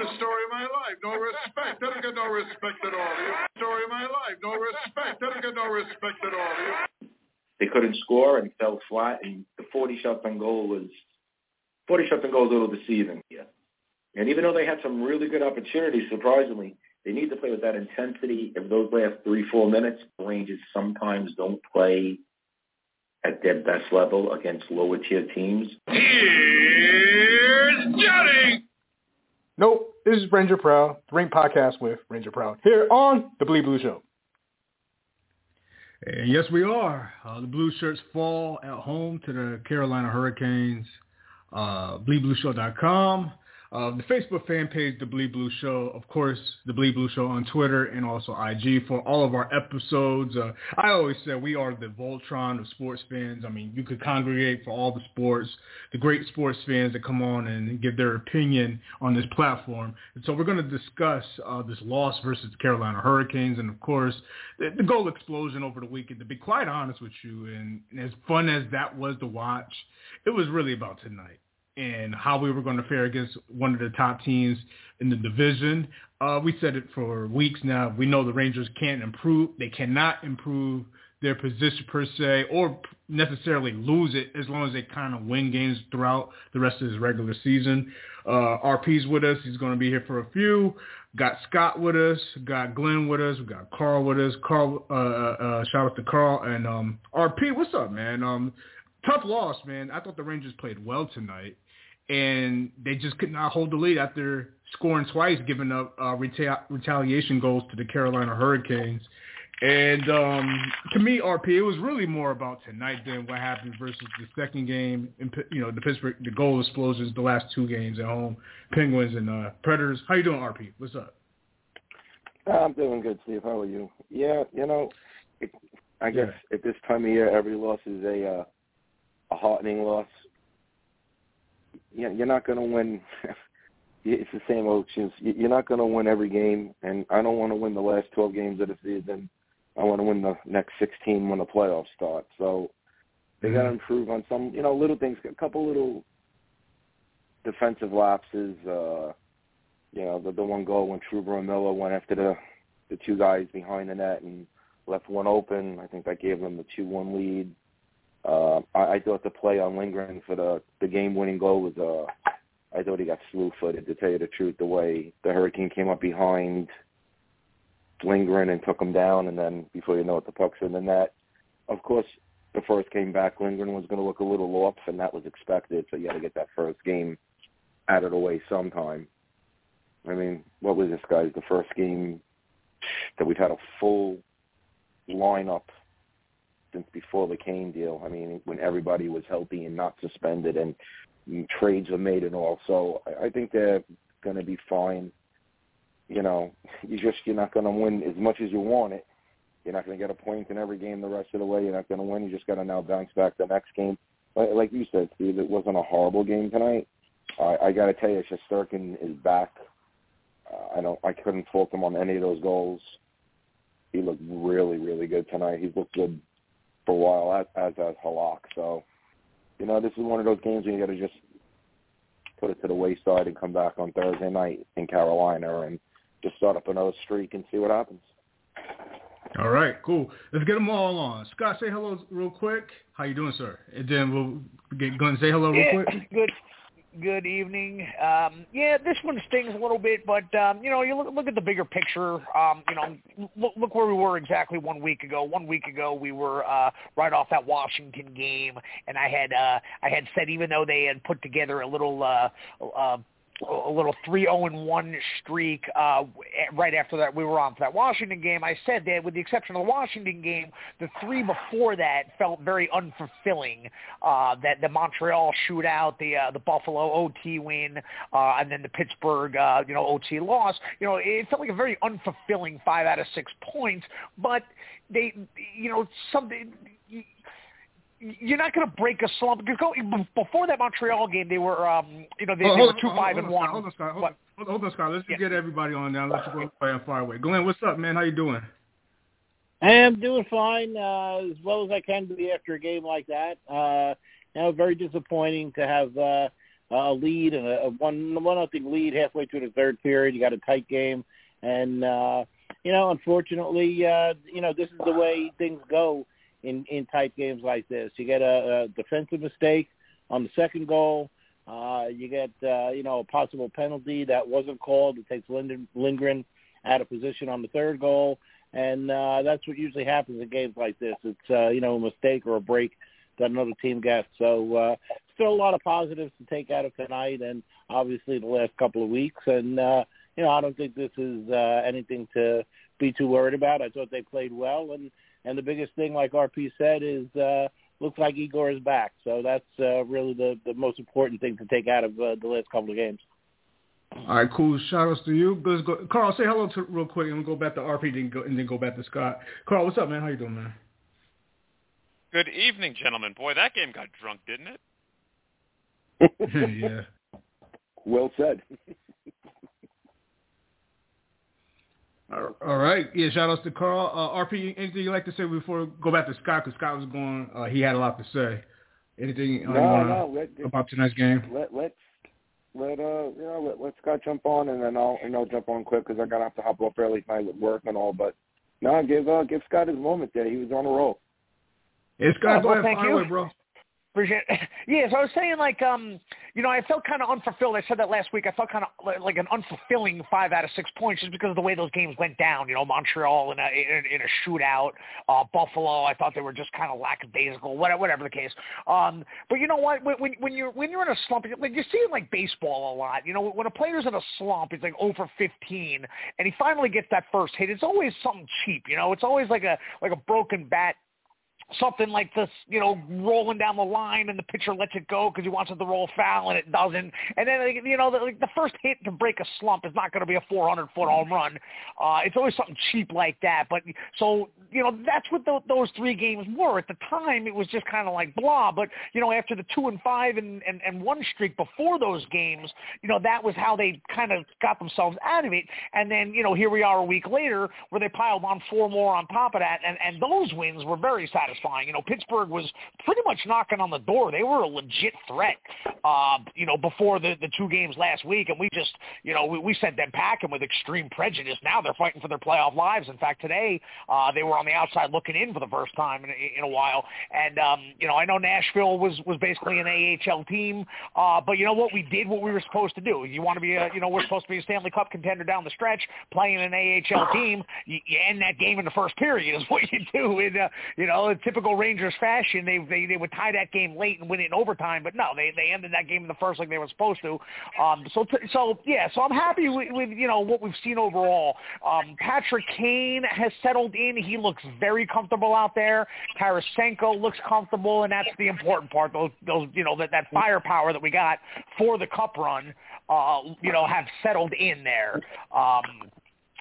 The story of my life. No respect. I don't get no respect at all. The story of my life. No respect. I don't get no respect at all. They couldn't score and fell flat, and the 40 shots on goal was 40 shots on goal is a little deceiving. Yeah. And even though they had some really good opportunities, surprisingly, they need to play with that intensity. If those last three, four minutes, the Rangers sometimes don't play at their best level against lower tier teams. Here's Johnny. Nope, this is Ranger Proud, the Rink Podcast with Ranger Proud, here on The Bleed Blue Show. And yes, we are. Uh, the Blue Shirts fall at home to the Carolina Hurricanes. Uh, BleedBlueShow.com. Uh, the Facebook fan page, The Bleed Blue Show. Of course, The Bleed Blue Show on Twitter and also IG for all of our episodes. Uh, I always say we are the Voltron of sports fans. I mean, you could congregate for all the sports, the great sports fans that come on and give their opinion on this platform. And so we're going to discuss uh, this loss versus the Carolina Hurricanes and, of course, the, the goal explosion over the weekend. To be quite honest with you, and, and as fun as that was to watch, it was really about tonight and how we were going to fare against one of the top teams in the division. Uh, we said it for weeks now. We know the Rangers can't improve. They cannot improve their position per se or necessarily lose it as long as they kind of win games throughout the rest of this regular season. Uh, RP's with us. He's going to be here for a few. Got Scott with us. Got Glenn with us. We got Carl with us. Carl, uh, uh, shout out to Carl and um, RP. What's up, man? Um, tough loss, man. I thought the Rangers played well tonight, and they just could not hold the lead after scoring twice, giving up uh, reta- retaliation goals to the Carolina Hurricanes. And um, to me, RP, it was really more about tonight than what happened versus the second game. In, you know, the Pittsburgh, the goal explosions, the last two games at home, Penguins and uh, Predators. How you doing, RP? What's up? I'm doing good, Steve. How are you? Yeah, you know, it, I guess Yeah. at this time of year, every loss is a uh, a heartening loss. You- You're not going to win. it's the same old. You- You're not going to win every game, and I don't want to win the last 12 games of the season. I want to win the next 16 when the playoffs start. So they got to improve on some, you know, little things. A couple little defensive lapses. Uh, you know, the the one goal when Trouba and Miller went after the the two guys behind the net and left one open. I think that gave them the two one lead. Uh, I, I thought the play on Lindgren for the the game winning goal was uh I thought he got slew footed to tell you the truth, the way the Hurricane came up behind Lindgren and took him down and then before you know it the puck's in the net. Of course the first came back Lindgren was gonna look a little off and that was expected, so you gotta get that first game out of the way sometime. I mean, what was this guy's the first game that we've had a full lineup since before the Kane deal. I mean, when everybody was healthy and not suspended, and, trades were made and all. So I, think they're going to be fine. You know, you just you're not going to win as much as you want it. You're not going to get a point in every game the rest of the way. You're not going to win. You just got to now bounce back the next game. Like, like you said, Steve, it wasn't a horrible game tonight. I, I got to tell you, Shesterkin is back. Uh, I don't. I couldn't fault him on any of those goals. He looked really, really good tonight. He's looked good for a while, as as has Halak. So, you know, this is one of those games where you got to just put it to the wayside and come back on Thursday night in Carolina and just start up another streak and see what happens. All right, cool. Let's get them all on. Scott, say hello real quick. How you doing, sir? And then we'll get going. Say hello real Yeah, quick. good good evening. Um, yeah, this one stings a little bit, but um, you know, you look look at the bigger picture. Um, you know, look look where we were exactly one week ago. One week ago, we were uh, right off that Washington game, and I had uh, I had said even though they had put together a little. Uh, uh, a little three zero and one streak uh, right after that we were on for that Washington game. I said that with the exception of the Washington game, the three before that felt very unfulfilling. Uh, that the Montreal shootout, the uh, the Buffalo OT win, uh, and then the Pittsburgh uh, you know OT loss. You know it felt like a very unfulfilling five out of six points. But they you know something you're not going to break a slump because go, before that Montreal game, they were, um, you know, they, Oh, they were two on, five hold and on, one. Hold on, Scott. Hold, What? hold, hold on, Scott. Let's Yeah. get everybody on now. Let's go far and far away. Glenn, what's up, man? How you doing? I am doing fine, uh, as well as I can be after a game like that. Uh, you know, very disappointing to have uh, a lead and a, a one one nothing lead halfway through the third period. You got a tight game, and uh, you know, unfortunately, uh, you know, this is the way things go in in tight games like this. You get a, a defensive mistake on the second goal. Uh, you get uh, you know a possible penalty that wasn't called. It takes Linden, Lindgren out of position on the third goal, and uh, that's what usually happens in games like this. It's uh, you know a mistake or a break that another team gets. So uh, still a lot of positives to take out of tonight, and obviously the last couple of weeks. And uh, you know I don't think this is uh, anything to be too worried about. I thought they played well, and and the biggest thing, like RP said, is uh, looks like Igor is back. So that's uh, really the the most important thing to take out of uh, the last couple of games. All right, cool. Shout outs to you. Let's go. Carl, say hello to real quick, and we'll go back to RP, then go, and then go back to Scott. Carl, what's up, man? How you doing, man? Good evening, gentlemen. Boy, that game got drunk, didn't it? yeah. Well said. All right. Yeah, shout outs to Carl. Uh, RP, anything you'd like to say before we go back to Scott? Because Scott was going, uh, he had a lot to say. Anything uh, no, no, let, about tonight's game? Let, let's let uh you know let, let Scott jump on and then I'll and I'll jump on quick because I got to have to hop off early tonight with work and all. But no, give uh give Scott his moment there. He was on a roll. Hey Scott, go well, ahead, thank you. away, bro. Appreciate it. Yeah, so I was saying like um you know, I felt kind of unfulfilled. I said that last week. I felt kind of like an unfulfilling five out of six points just because of the way those games went down. You know, Montreal in a in, in a shootout, uh, Buffalo. I thought they were just kind of lackadaisical. Whatever, whatever the case. Um, but you know what? When, when when you're when you're in a slump, like you see it like baseball a lot. You know, when a player's in a slump, it's like over 15, and he finally gets that first hit. It's always something cheap. You know, it's always like a like a broken bat something like this, you know, rolling down the line and the pitcher lets it go because he wants it to roll foul and it doesn't. And then, you know, the, like the first hit to break a slump is not going to be a 400-foot home run. Uh, it's always something cheap like that. But so, you know, that's what the, those three games were. At the time, it was just kind of like blah. But, you know, after the two and five and, and, and one streak before those games, you know, that was how they kind of got themselves out of it. And then, you know, here we are a week later where they piled on four more on top of that. And, and those wins were very satisfying satisfying. You know, Pittsburgh was pretty much knocking on the door. They were a legit threat, uh, you know, before the, the two games last week, and we just, you know, we, we sent them packing with extreme prejudice. Now they're fighting for their playoff lives. In fact, today uh, they were on the outside looking in for the first time in, in a while. And um, you know, I know Nashville was was basically an AHL team, uh, but you know what? We did what we were supposed to do. You want to be a, you know, we're supposed to be a Stanley Cup contender down the stretch, playing an AHL team. You, you end that game in the first period is what you do. And uh, you know, in typical Rangers fashion, they they they would tie that game late and win it in overtime. But no, they they ended that game in the first like they were supposed to. Um, so t- so yeah, so I'm happy with, with you know what we've seen overall. Um, Patrick Kane has settled in. He looks very comfortable out there. Tarasenko looks comfortable, and that's the important part. Those those you know that that firepower that we got for the cup run, uh, you know, have settled in there. Um,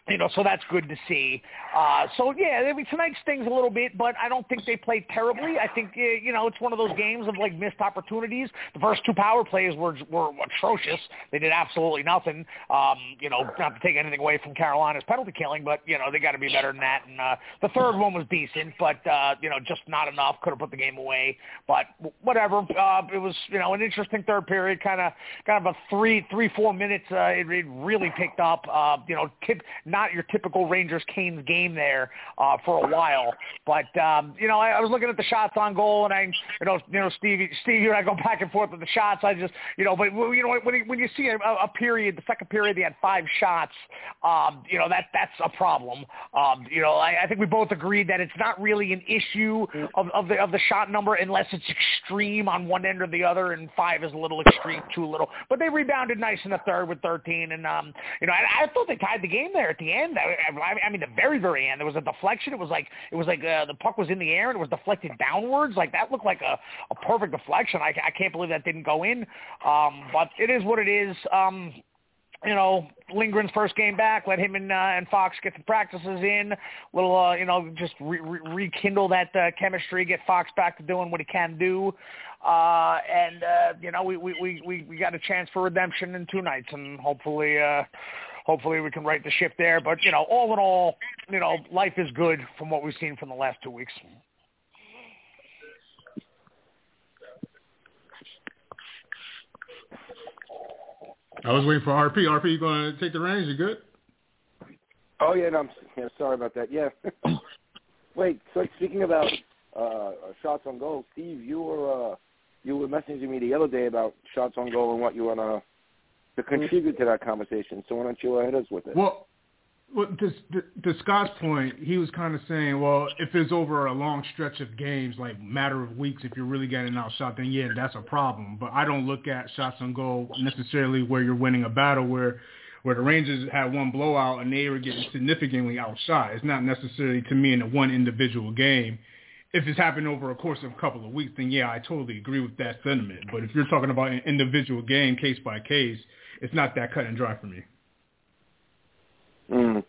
you know, so that's good to see. Uh, so yeah, I mean tonight stings a little bit, but I don't think they played terribly. I think you know it's one of those games of like missed opportunities. The first two power plays were were atrocious. They did absolutely nothing. Um, you know, not to take anything away from Carolina's penalty killing, but you know they got to be better than that. And uh, the third one was decent, but uh, you know just not enough. Could have put the game away, but whatever. Uh, it was you know an interesting third period, kind of kind of a three three four minutes. Uh, it, it really picked up. Uh, you know, tip, not your typical Rangers Canes game there uh, for a while. But um, you know, I, I was looking at the shots on goal, and I, you know, you know, Steve, Steve, you and I go back and forth with the shots. I just, you know, but you know, when when you see a, a period, the second period, they had five shots. Um, you know, that that's a problem. Um, you know, I, I think we both agreed that it's not really an issue of, of the of the shot number unless it's extreme on one end or the other, and five is a little extreme, too little. But they rebounded nice in the third with 13, and um, you know, I, I thought they tied the game there at the end. I, I, mean, the very, very end. There was a deflection. It was like it was like uh, the puck was in the air and it was deflected downwards. Like that looked like a, a perfect deflection. I, I can't believe that didn't go in. Um, but it is what it is. Um, you know, Lindgren's first game back, let him and uh, and Fox get the practices in, little uh, you know, just re- re- rekindle that uh, chemistry, get Fox back to doing what he can do, uh, and uh, you know, we we we we got a chance for redemption in two nights, and hopefully. Uh, Hopefully we can right the ship there, but you know, all in all, you know, life is good from what we've seen from the last two weeks. I was waiting for RP. RP, you going to take the reins? You good? Oh yeah, no, I'm yeah, sorry about that. Yeah. Wait. So speaking about uh, shots on goal, Steve, you were uh, you were messaging me the other day about shots on goal and what you want to to contribute to that conversation. So why don't you hit us with it? Well, well, to, to Scott's point, he was kind of saying, well, if it's over a long stretch of games, like matter of weeks, if you're really getting outshot, then yeah, that's a problem. But I don't look at shots on goal necessarily where you're winning a battle where where the Rangers had one blowout and they were getting significantly outshot. It's not necessarily to me in a one individual game. If it's happened over a course of a couple of weeks, then yeah, I totally agree with that sentiment. But if you're talking about an individual game, case by case, it's not that cut and dry for me. Mm.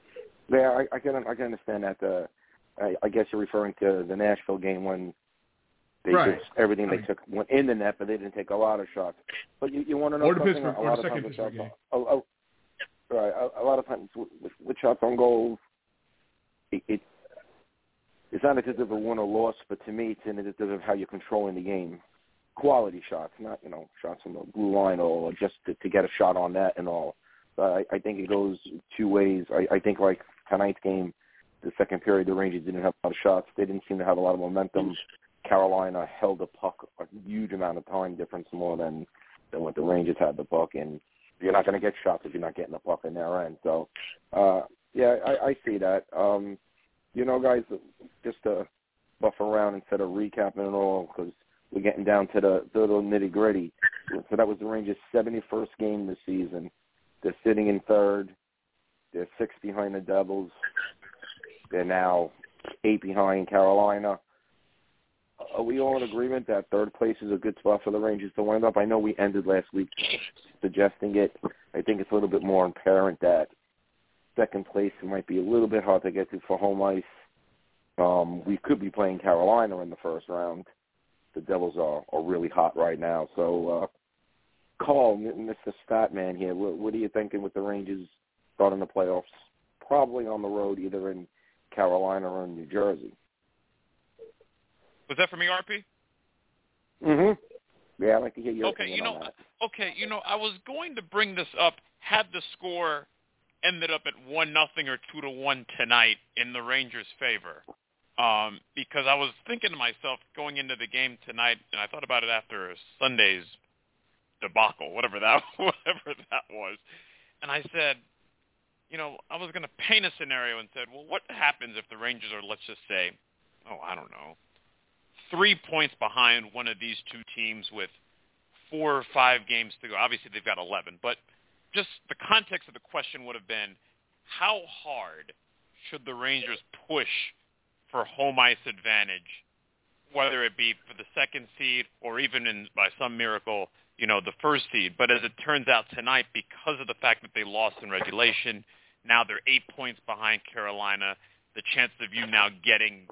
Yeah, I, I can I can understand that. Uh, I, I guess you're referring to the Nashville game when they right. just everything they took went in the net, but they didn't take a lot of shots. But you, you want to know or something? Pittsburgh, a or lot the of second times Pittsburgh shots game. On, oh, oh, right. A, a lot of times with, with, with shots on goals, it, it it's not because of a win or loss, but to me, it's indicative of how you're controlling the game. Quality shots, not you know shots from the blue line or just to, to get a shot on net and all. But I, I think it goes two ways. I, I think like tonight's game, the second period, the Rangers didn't have a lot of shots. They didn't seem to have a lot of momentum. Carolina held the puck a huge amount of time difference more than than what the Rangers had the puck, and you're not going to get shots if you're not getting the puck in their end. So, uh, yeah, I, I see that. Um, you know, guys, just to buff around instead of recapping it all because we're getting down to the, the little nitty gritty. So that was the Rangers' 71st game this season. They're sitting in third. They're six behind the Devils. They're now eight behind Carolina. Are we all in agreement that third place is a good spot for the Rangers to wind up? I know we ended last week suggesting it. I think it's a little bit more apparent that second place It might be a little bit hard to get to for home ice. Um, we could be playing Carolina in the first round. The Devils are, are really hot right now. So, uh, Carl, Mr. Statman here, what, what are you thinking with the Rangers starting the playoffs? Probably on the road, either in Carolina or in New Jersey. Was that for me, RP? Mhm. Yeah, I'd like to hear your okay, opinion you know, okay, you know, I was going to bring this up had the score ended up at one nothing or two to one tonight in the Rangers' favor. Um, because I was thinking to myself going into the game tonight, and I thought about it after Sunday's debacle, whatever that whatever that was, and I said, you know, I was going to paint a scenario and said, well, what happens if the Rangers are, let's just say, oh, I don't know, three points behind one of these two teams with four or five games to go. Obviously, they've got 11, but just the context of the question would have been, how hard should the Rangers push for home ice advantage, whether it be for the second seed or even in by some miracle, you know, the first seed. But as it turns out tonight, because of the fact that they lost in regulation, now they're eight points behind Carolina. The chances of you now getting,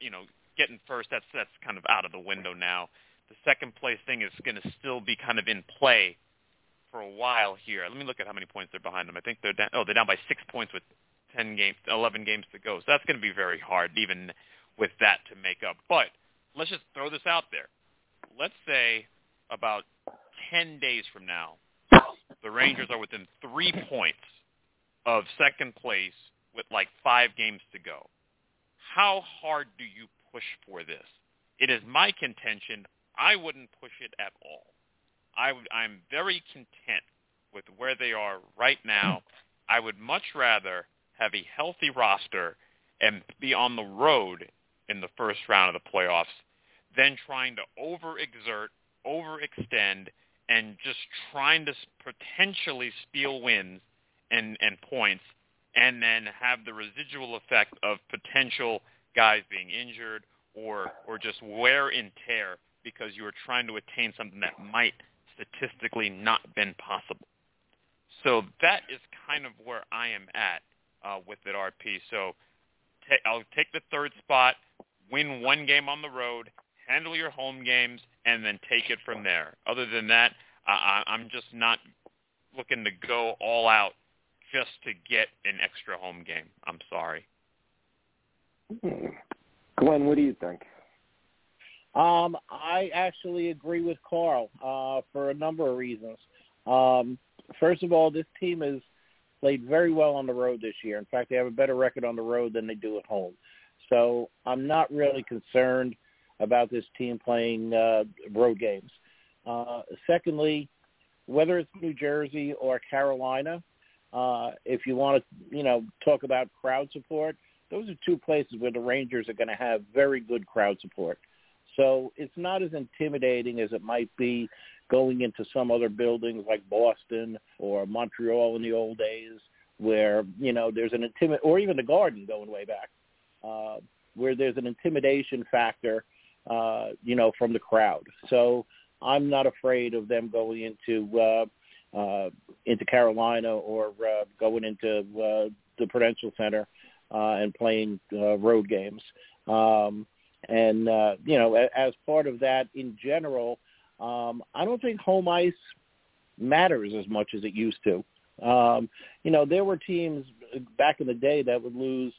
you know, getting first, that's that's kind of out of the window now. The second place thing is going to still be kind of in play for a while here. Let me look at how many points they're behind them. I think they're down. Oh, they're down by six points with ten games, eleven games to go. So that's going to be very hard, even with that to make up. But let's just throw this out there. Let's say about ten days from now, the Rangers are within three points of second place with like five games to go. How hard do you push for this? It is my contention I wouldn't push it at all. I would, I'm very content with where they are right now. I would much rather have a healthy roster and be on the road in the first round of the playoffs than trying to overexert, overextend, and just trying to potentially steal wins and, and points and then have the residual effect of potential guys being injured or or just wear and tear because you were trying to attain something that might statistically not been possible. So that is kind of where I am at uh, with it, RP. So I'll take the third spot, win one game on the road, handle your home games, and then take it from there. Other than that, uh, I'm just not looking to go all out just to get an extra home game. I'm sorry. Hmm. Glenn, what do you think? Um, I actually agree with Carl uh, for a number of reasons. Um, first of all, this team has played very well on the road this year. In fact, they have a better record on the road than they do at home. So I'm not really concerned about this team playing uh, road games. Uh, secondly, whether it's New Jersey or Carolina, uh, if you want to, you know, talk about crowd support, those are two places where the Rangers are going to have very good crowd support. So it's not as intimidating as it might be going into some other buildings like Boston or Montreal in the old days, where you know there's an intimid or even the Garden going way back, uh, where there's an intimidation factor, uh, you know, from the crowd. So I'm not afraid of them going into uh, uh, into Carolina or uh, going into uh, the Prudential Center uh, and playing uh, road games. Um, and uh, you know, as part of that, in general, um, I don't think home ice matters as much as it used to. Um, you know, there were teams back in the day that would lose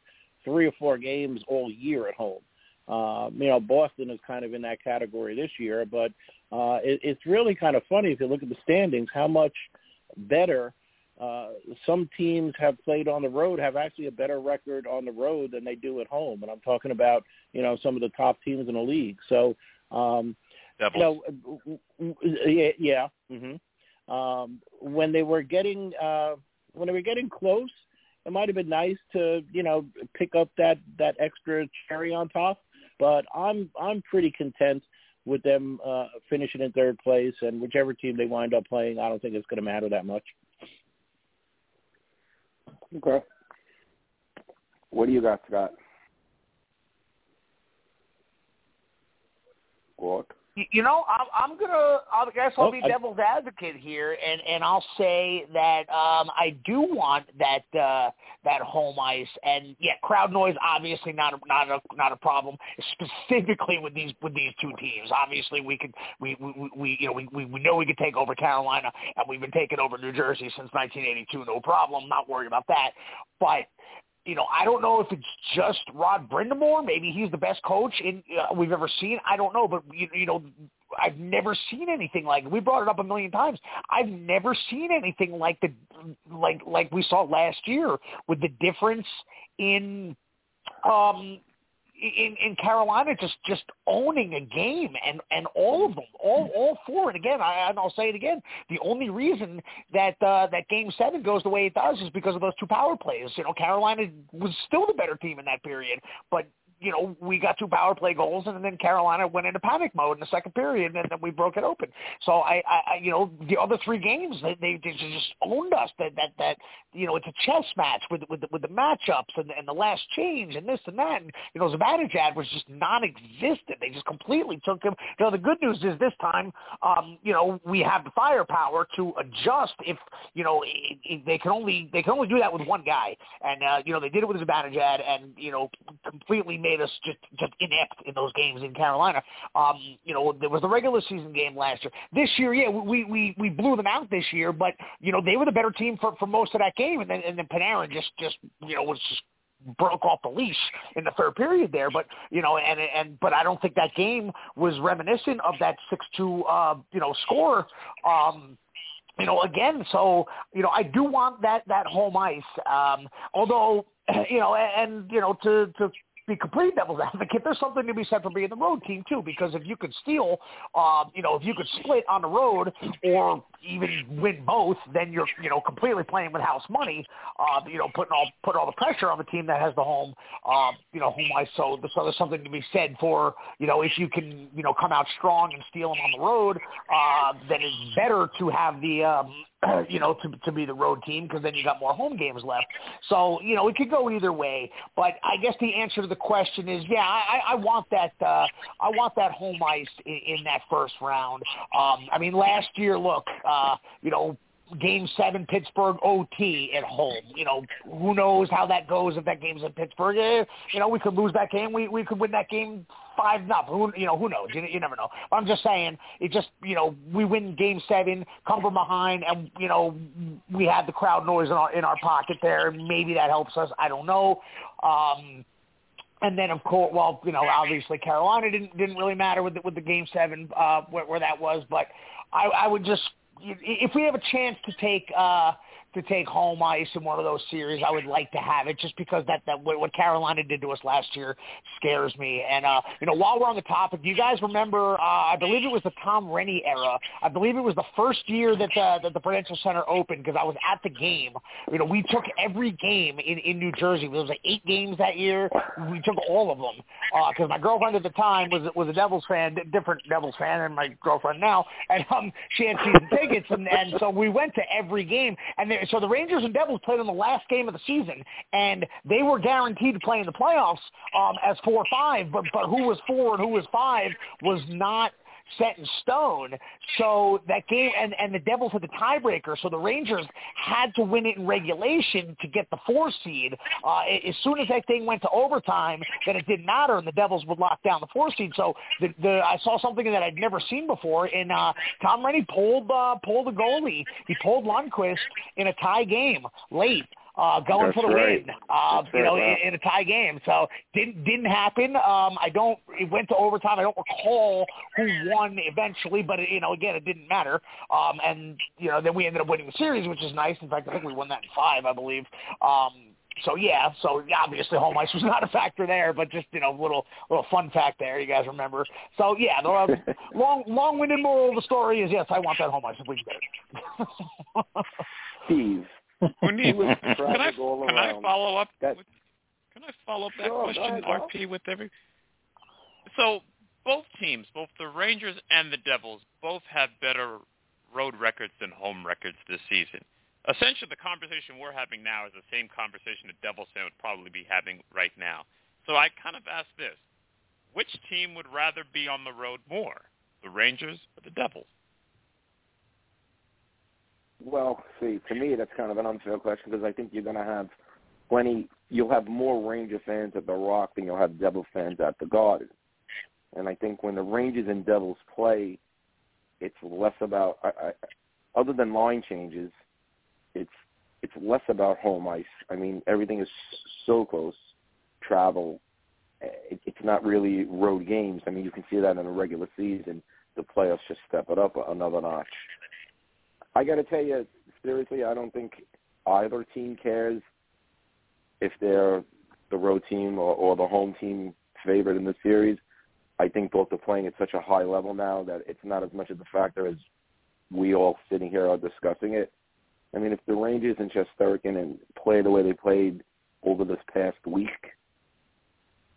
three or four games all year at home. Uh, you know, Boston is kind of in that category this year, but uh, it, it's really kind of funny if you look at the standings how much better uh, some teams have played on the road have actually a better record on the road than they do at home, and I'm talking about you know some of the top teams in the league. So, um, Devils. you know, yeah, yeah. Mm-hmm. Um, when they were getting uh, when they were getting close, it might have been nice to you know pick up that that extra cherry on top. But I'm I'm pretty content with them uh, finishing in third place, and whichever team they wind up playing, I don't think it's going to matter that much. Okay. What do you got, Scott? What? You know, I'm, I'm gonna. I guess I'll Oh, be devil's advocate here, and and I'll say that um, I do want that uh, that home ice, and yeah, crowd noise obviously not a, not a not a problem, specifically with these with these two teams. Obviously, we could we we, we you know we, we we know we could take over Carolina, and we've been taking over New Jersey since 1982, no problem. Not worried about that, but you know, I don't know if it's just Rod Brind'Amour. Maybe he's the best coach in uh, we've ever seen. I don't know, but you, you know, I've never seen anything like. We brought it up a million times. I've never seen anything like the like like we saw last year with the difference in um in in Carolina just just owning a game and and all of them all all four. And again I and I'll say it again the only reason that uh, that game seven goes the way it does is because of those two power plays. You know Carolina was still the better team in that period but you know, we got two power play goals, and then Carolina went into panic mode in the second period, and then we broke it open. So I, I, you know, the other three games they, they just owned us. That that that you know, it's a chess match with with the, with the matchups and and the last change and this and that. And you know, Zibanejad was just non-existent. They just completely took him. You know, the good news is this time, um, you know, we have the firepower to adjust if you know it, it, they can only they can only do that with one guy, and uh, you know they did it with Zibanejad, and you know completely made us just just inept in those games in Carolina. Um, you know, there was the regular season game last year. This year, yeah, we we we blew them out this year, but you know they were the better team for for most of that game, and then and then Panarin just just you know was just broke off the leash in the third period there but you know and and but I don't think that game was reminiscent of that 6-2 uh you know score um you know again so you know I do want that that home ice um although you know and you know to to be complete devil's advocate, there's something to be said for being the road team too. Because if you could steal, uh, you know, if you could split on the road or even win both, then you're you know completely playing with house money. Uh, you know, putting all put all the pressure on the team that has the home, uh, you know, home ice. So, so there's something to be said for you know if you can you know come out strong and steal them on the road, uh, then it's better to have the um, you know, to to be the road team because then you got more home games left. So you know, it could go either way. But I guess the answer to the question is, yeah, I, I want that. Uh, I want that home ice in, in that first round. Um, I mean, last year, look, uh, you know, Game seven, Pittsburgh OT at home. You know, who knows how that goes if that game's in Pittsburgh? Eh, you know, we could lose that game. We we could win that game five nothing. Who you know? Who knows? You, you never know. But I'm just saying, it just you know, we win Game seven, come from behind, and you know, we had the crowd noise in our in our pocket there. Maybe that helps us. I don't know. Um, and then of course, well, you know, obviously Carolina didn't didn't really matter with the, with the game seven uh, where, where that was, but I, I would just if we have a chance to take uh, to take home ice in one of those series, I would like to have it just because that, that what Carolina did to us last year scares me. And, uh, you know, while we're on the topic, do you guys remember, uh, I believe it was the Tom Renney era. I believe it was the first year that the, that the Prudential Center opened because I was at the game. You know, we took every game in, in New Jersey. There was like eight games that year. We took all of them because uh, my girlfriend at the time was was a Devils fan, different Devils fan than my girlfriend now. And um, she had season tickets. And, and so we went to every game. And there, so the Rangers and Devils played in the last game of the season, and they were guaranteed to play in the playoffs um, as four or five. But but who was four and who was five was not set in stone. So that game, and, and the Devils had the tiebreaker. So the Rangers had to win it in regulation to get the four seed. Uh, as soon as that thing went to overtime, then it didn't matter, and the Devils would lock down the four seed. So the, the I saw something that I'd never seen before. And uh, Tom Renney pulled uh, pulled the goalie. He pulled Lundqvist in a tie game late uh, going That's for the right. win. Uh, That's you know, right, in, in a tie game. So didn't didn't happen. Um, I don't. It went to overtime. I don't recall who won eventually, but it, you know, again, it didn't matter. Um, and you know, then we ended up winning the series, which is nice. In fact, I think we won that in five, I believe. Um, so yeah, so obviously home ice was not a factor there, but just you know, little little fun fact there. You guys remember? So yeah, the uh, long long-winded moral of the story is yes, I want that home ice if we can get it. Steve, Who needs, was can I all can I follow up? That- with, can I follow up that Sure, question, ahead. RP, with every? So both teams, both the Rangers and the Devils, both have better road records than home records this season. Essentially, the conversation we're having now is the same conversation the Devils fan would probably be having right now. So I kind of ask this: Which team would rather be on the road more, the Rangers or the Devils? Well, see, to me, that's kind of an unfair question because I think you're going to have plenty. You'll have more Ranger fans at the Rock than you'll have Devil fans at the Garden. And I think when the Rangers and Devils play, it's less about, I, I, other than line changes, it's it's less about home ice. I mean, everything is so close. Travel, it, it's not really road games. I mean, you can see that in the regular season. The playoffs just step it up another notch. I got to tell you, seriously, I don't think either team cares if they're the road team or, or the home team favorite in the series. I think both are playing at such a high level now that it's not as much of a factor as we all sitting here are discussing it. I mean, if the Rangers and Shesterkin and play the way they played over this past week,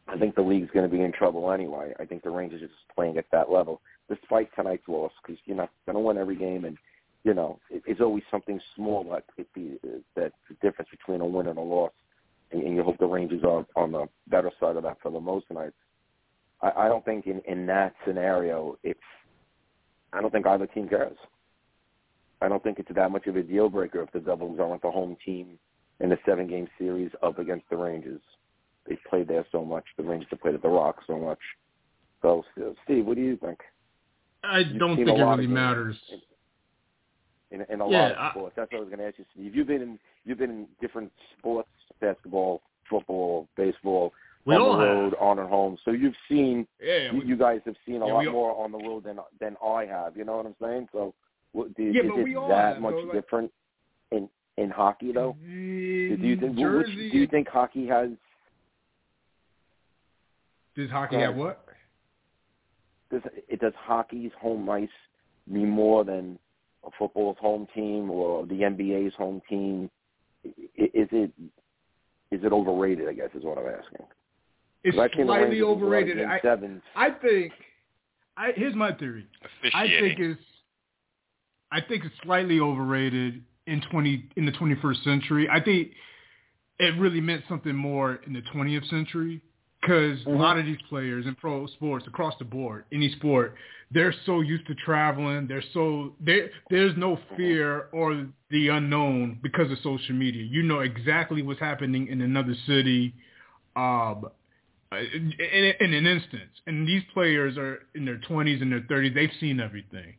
I think the league's going to be in trouble anyway. I think the Rangers are just playing at that level, despite tonight's loss, because you're not going to win every game, and you know it, it's always something small that it be that's the difference between a win and a loss, and, and you hope the Rangers are on the better side of that for the most nights. I, I don't think in in that scenario, it's I don't think either team cares. I don't think it's that much of a deal breaker if the Devils aren't the home team in the seven game series up against the Rangers. They've played there so much. The Rangers have played at the Rock so much. So, Steve, what do you think? I don't think it really matters. In, in, in a Yeah, lot of I- sports. That's what I was going to ask you, Steve. You've been in you've been in different sports: basketball, football, baseball, We on all the have. road, on and home. So you've seen Yeah, you, we- you guys have seen a Yeah, lot all- more on the road than than I have. You know what I'm saying? So, what, do, Yeah, is it that have, much though, like- different in in hockey though? in Do you think which, do you think hockey has does hockey Yeah. have what? does it does hockey's home ice mean more than football's home team or the NBA's home team? Is it is it overrated? I guess is what I'm asking. It's 'Cause I've seen the slightly Rangers lose a lot of overrated. game I. I think. I here's my theory. I think it's I think it's slightly overrated in twenty in the twenty first century. I think it really meant something more in the twentieth century because a lot of these players in pro sports across the board, any sport, they're so used to traveling. They're so there. There's no fear or the unknown because of social media. You know exactly what's happening in another city. Um, in, in, in an instance. And these players are in their 20s and their 30s. They've seen everything.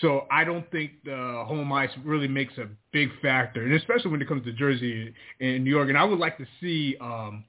So I don't think the home ice really makes a big factor, and especially when it comes to Jersey and New York. And I would like to see um,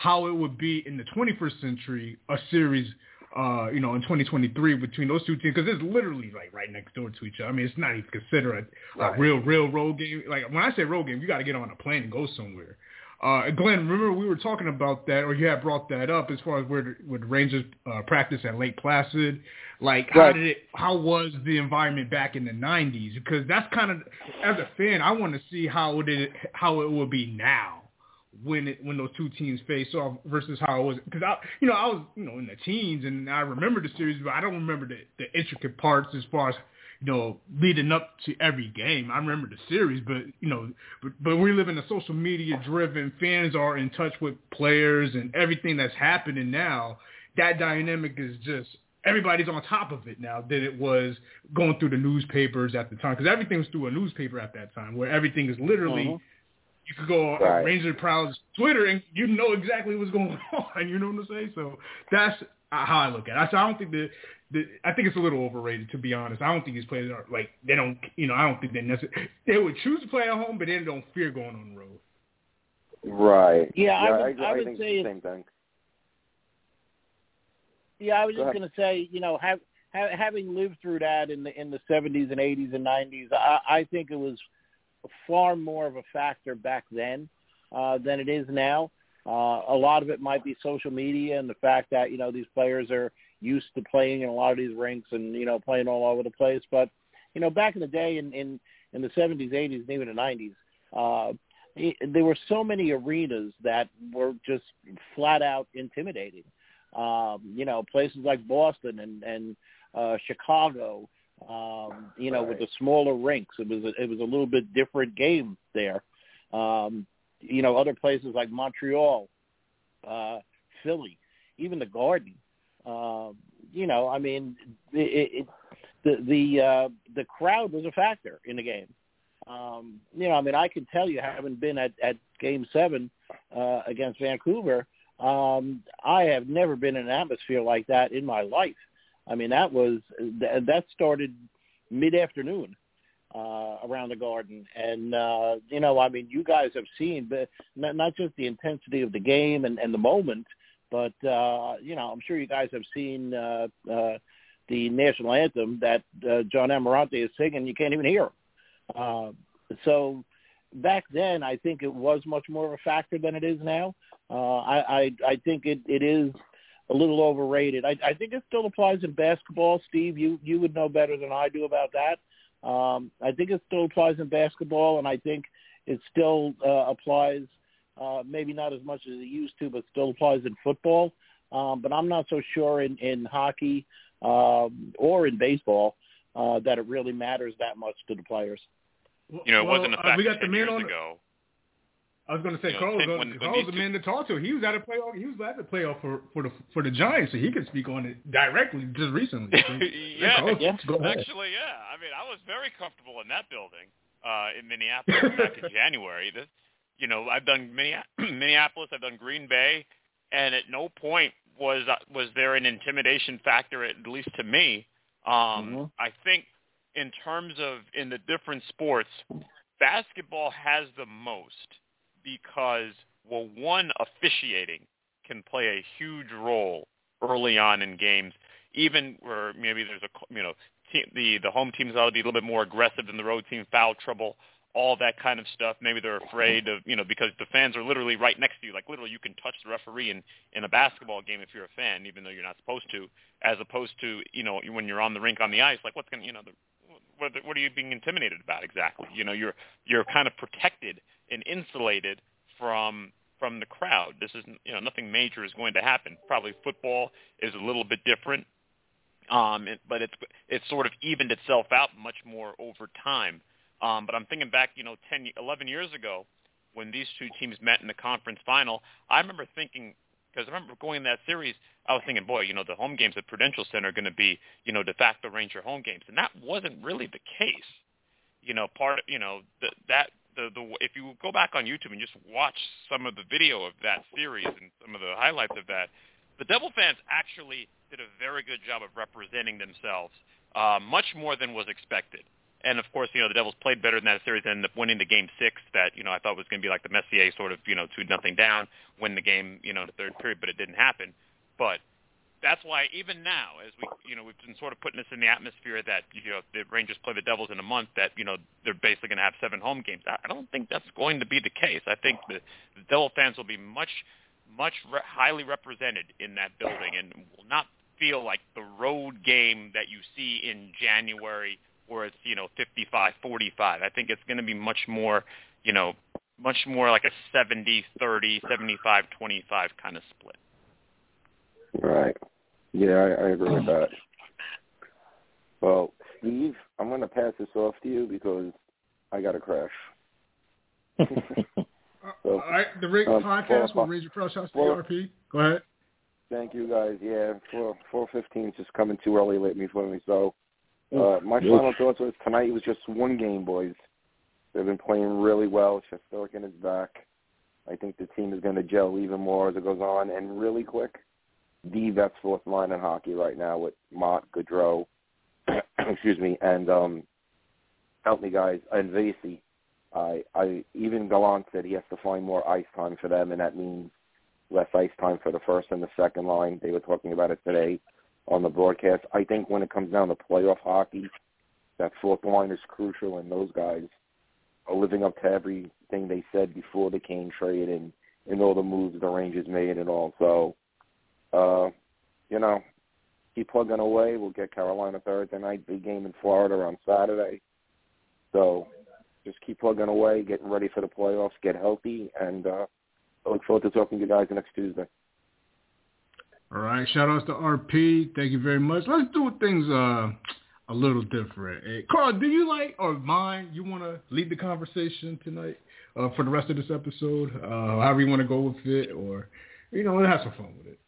how it would be in the 21st century, a series uh, you know, in 2023 between those two teams because it's literally like right next door to each other. I mean, it's not even considered a, Right. a real, real road game. Like when I say road game, you got to get on a plane and go somewhere. Uh, Glenn, remember we were talking about that, or you had brought that up as far as where would the Rangers uh, practice at Lake Placid. Like, how did it? How was the environment back in the '90s? Because that's kind of, as a fan, I want to see how it how it will be now when it when those two teams face off versus how it was. Because I, you know, I was you know in the teens and I remember the series, but I don't remember the the intricate parts as far as you know, leading up to every game. I remember the series, but you know, but, but we live in a social media driven. Fans are in touch with players and everything that's happening now. That dynamic is just everybody's on top of it now than it was going through the newspapers at the time because everything was through a newspaper at that time where everything is literally. Mhm. You could go on Right. Ranger Proud's Twitter and you know exactly what's going on. You know what I'm saying? So that's how I look at it. I, so I don't think that the, I think it's a little overrated to be honest. I don't think these players are like they don't you know I don't think they necessarily they would choose to play at home, but they don't fear going on the road. Right. Yeah, I would- agree. I would think say the same thing. Yeah, I was Go just going to say, you know, have, ha having lived through that in the in the 70s and 80s and 90s, I, I think it was far more of a factor back then uh, than it is now. Uh, a lot of it might be social media and the fact that you know these players are used to playing in a lot of these rinks and you know playing all over the place. But you know, back in the day, in in, in the 70s, 80s, and even the 90s, uh, there were so many arenas that were just flat out intimidating um, you know, places like Boston and and uh, Chicago, um, you know, with the smaller rinks, it was a, it was a little bit different game there. Um, you know, other places like Montreal, uh, Philly, even the Garden. Um, you know, I mean, it, it, the the uh, the crowd was a factor in the game. Um, you know, I mean, I can tell you, having been at at Game Seven uh, against Vancouver, um, I have never been in an atmosphere like that in my life. I mean, that was th- that started mid afternoon uh, around the Garden, and uh, you know, I mean, you guys have seen, but not, not just the intensity of the game and, and the moment, but uh, you know, I'm sure you guys have seen uh, uh, the national anthem that uh, John Amirante is singing. You can't even hear him. Uh, so back then, I think it was much more of a factor than it is now. Uh, I, I I think it, it is a little overrated. I, I think it still applies in basketball. Steve, you you would know better than I do about that. Um, I think it still applies in basketball, and I think it still uh, applies. Uh, maybe not as much as it used to, but still applies in football. Um, but I'm not so sure in in hockey um, or in baseball uh, that it really matters that much to the players. You know, it Well, wasn't a uh, we got the ten man years on. ago. I was going to say You know, Carl. think was- when- when Carl was the two- man to talk to. He was at a playoff. He was at the playoff for for the for the Giants, so he could speak on it directly just recently. So, yeah, Carl, Yeah. actually, yeah. I mean, I was very comfortable in that building uh, in Minneapolis back in January. This, you know, I've done Minneapolis, Minneapolis, I've done Green Bay, and at no point was uh, was there an intimidation factor, at least to me. Um, Mhm. I think in terms of in the different sports, basketball has the most because well, one officiating can play a huge role early on in games, even where maybe there's a you know team, the the home team's ought to be a little bit more aggressive than the road team, foul trouble, all that kind of stuff. Maybe they're afraid of you know because the fans are literally right next to you, like literally you can touch the referee in in a basketball game if you're a fan, even though you're not supposed to, as opposed to you know when you're on the rink on the ice, like what's going to you know the what, what are you being intimidated about exactly? You know, you're you're kind of protected and insulated from from the crowd. This is you know nothing major is going to happen. Probably football is a little bit different, um, it, but it's it's sort of evened itself out much more over time. Um, but I'm thinking back, you know, 10, 11 years ago when these two teams met in the conference final. I remember thinking because I remember going in that series, I was thinking, boy, you know, the home games at Prudential Center are going to be, you know, de facto Ranger home games, and that wasn't really the case. You know, part, you know, the, that the the if you go back on YouTube and just watch some of the video of that series and some of the highlights of that, the Devil fans actually did a very good job of representing themselves, uh, much more than was expected. And of course, you know, the Devils played better in that series and ended up winning the game six that, you know, I thought was going to be like the Messier sort of, you know, two nothing down, win the game, you know, in the third period, but it didn't happen. But that's why even now, as we you know we've been sort of putting this in the atmosphere that you know the Rangers play the Devils in a month, that you know they're basically going to have seven home games. I don't think that's going to be the case. I think the, the Devil fans will be much much re- highly represented in that building and will not feel like the road game that you see in January where it's you know 55-45. I think it's going to be much more you know much more like a 70-30, 75-25 kind of split. Right. Yeah, I, I agree with that. Well, Steve, I'm going to pass this off to you because I got to crash. so, All right, the Rink um, podcast with Ranger Pro. Shouts to RP. Go ahead. Thank you, guys. Yeah, four four fifteen is just coming too early lately for me. So, uh, my final thoughts was tonight was just one game, boys. They've been playing really well. Shesterkin is back. I think the team is going to gel even more as it goes on. And really quick, the best fourth line in hockey right now with Motte, Goodrow, excuse me, and um, help me guys, and Vesey. I, I even Gallant said he has to find more ice time for them, and that means less ice time for the first and the second line. They were talking about it today on the broadcast. I think when it comes down to playoff hockey, that fourth line is crucial, and those guys are living up to everything they said before the Kane trade and and all the moves the Rangers made and all. So, uh, you know, keep plugging away. We'll get Carolina Thursday night, big game in Florida on Saturday. So, just keep plugging away, getting ready for the playoffs, get healthy, and uh, I look forward to talking to you guys next Tuesday. All right, shout outs to RP. Thank you very much. Let's do things uh, a little different. Hey, Carl, do you like or mind? You want to lead the conversation tonight uh, for the rest of this episode? Uh, however you want to go with it, or you know, have some fun with it.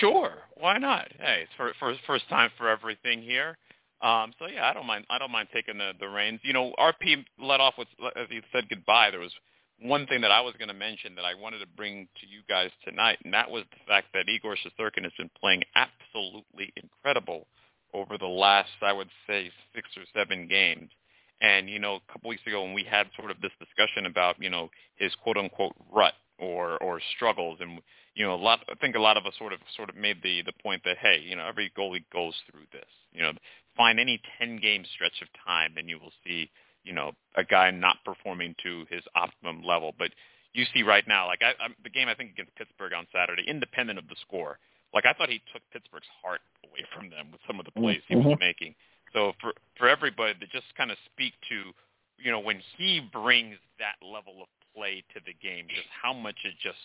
Sure, why not? Hey, it's for, for first time for everything here. Um, so yeah, I don't mind. I don't mind taking the the reins. You know, RP let off with as he said goodbye. There was one thing that I was going to mention that I wanted to bring to you guys tonight, and that was the fact that Igor Shesterkin has been playing absolutely incredible over the last, I would say, six or seven games. And, you know, a couple weeks ago when we had sort of this discussion about, you know, his quote-unquote rut or, or struggles, and, you know, a lot, I think a lot of us sort of sort of made the, the point that, hey, you know, every goalie goes through this. You know, find any 10-game stretch of time and you will see – you know, a guy not performing to his optimum level. But you see right now, like I, I, the game I think against Pittsburgh on Saturday, independent of the score, like I thought he took Pittsburgh's heart away from them with some of the plays mm-hmm. he was mm-hmm. making. So for for everybody to just kind of speak to, you know, when he brings that level of play to the game, just how much it just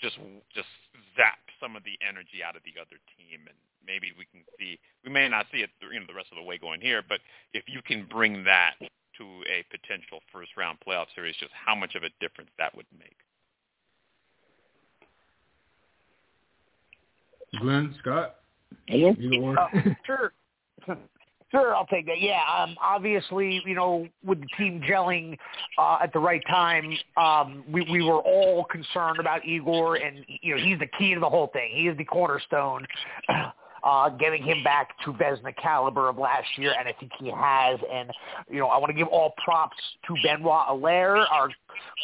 just just zaps some of the energy out of the other team and maybe we can see we may not see it you know the rest of the way going here but if you can bring that to a potential first round playoff series, just how much of a difference that would make. Glenn, Scott, either or. Uh, sure. Sure, I'll take that. Yeah, um, obviously, you know, with the team gelling uh, at the right time, um, we, we were all concerned about Igor, and you know, he's the key to the whole thing. He is the cornerstone. uh, getting him back to Vezina caliber of last year, and I think he has. And you know, I want to give all props to Benoit Allaire, our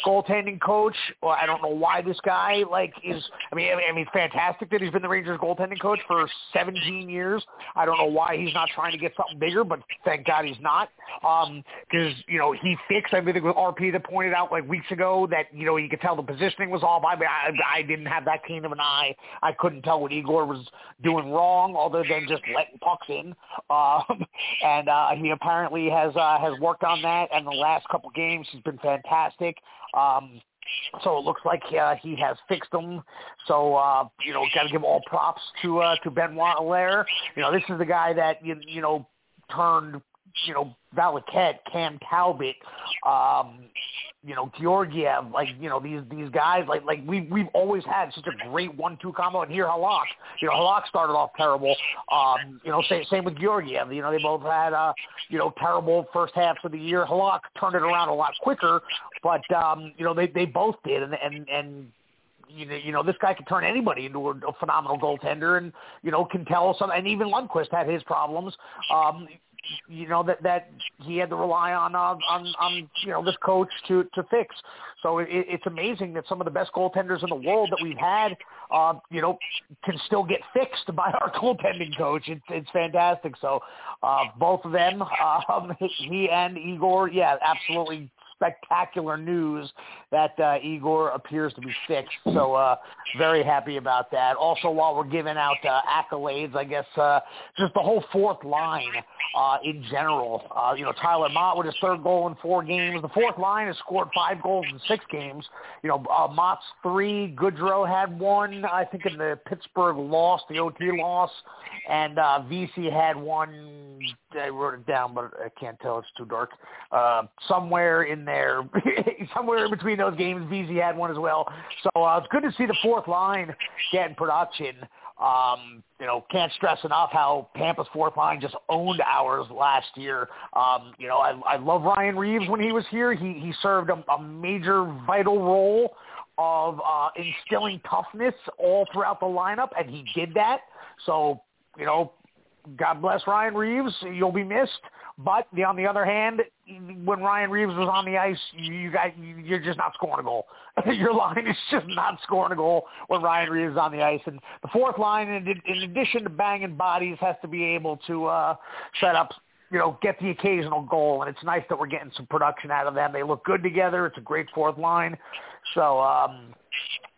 goaltending coach. Well, I don't know why this guy like is. I mean, I mean, fantastic that he's been the Rangers goaltending coach for 17 years. I don't know why he's not trying to get something bigger, but thank God he's not. Um, because you know he fixed everything with RP that pointed out like weeks ago that you know you could tell the positioning was off. I mean, I, I didn't have that keen of an eye. I couldn't tell what Igor was doing wrong, other than just letting pucks in. Um, and uh, he apparently has uh, has worked on that. And the last couple games, he's been fantastic. Um, so it looks like uh, he has fixed them. So uh, you know, got to give all props to uh, to Benoit Allaire. You know, this is the guy that you you know turned you know Valiquette, Cam Talbot, um, you know Georgiev, like you know these these guys, like like we we've always had such a great one-two combo. And here Halak, you know Halak started off terrible. Um, you know same same with Georgiev. You know they both had uh, you know terrible first halves of the year. Halak turned it around a lot quicker, but um, you know they they both did, and and and you know, you know, this guy can turn anybody into a, a phenomenal goaltender, and you know, can tell some. And even Lundqvist had his problems. Um, you know that that he had to rely on uh, on on you know this coach to to fix. So it, it's amazing that some of the best goaltenders in the world that we've had, uh, you know, can still get fixed by our goaltending coach. It's it's fantastic. So uh, both of them, um, he and Igor, yeah, absolutely spectacular news that uh, Igor appears to be fixed. So uh, very happy about that. Also, while we're giving out uh, accolades, I guess uh, just the whole fourth line uh, in general. Uh, you know, Tyler Motte with his third goal in four games. The fourth line has scored five goals in six games. You know, uh, Motte's three. Goodrow had one, I think, in the Pittsburgh loss, the OT loss. And uh, Vesey had one. I wrote it down, but I can't tell. It's too dark. Uh, somewhere in there, somewhere in between those games, Vesey had one as well. So uh, it's good to see the fourth line getting production. Um, you know, can't stress enough how Tampa's fourth line just owned ours last year. Um, you know, I, I love Ryan Reaves when he was here. He he served a, a major vital role of uh, instilling toughness all throughout the lineup, and he did that. So, you know, God bless Ryan Reaves. You'll be missed. But the, on the other hand, when Ryan Reaves was on the ice, you got you're just not scoring a goal. Your line is just not scoring a goal when Ryan Reaves is on the ice. And the fourth line, in, addition to banging bodies, has to be able to uh, set up you know, get the occasional goal, and it's nice that we're getting some production out of them. They look good together. It's a great fourth line. So um,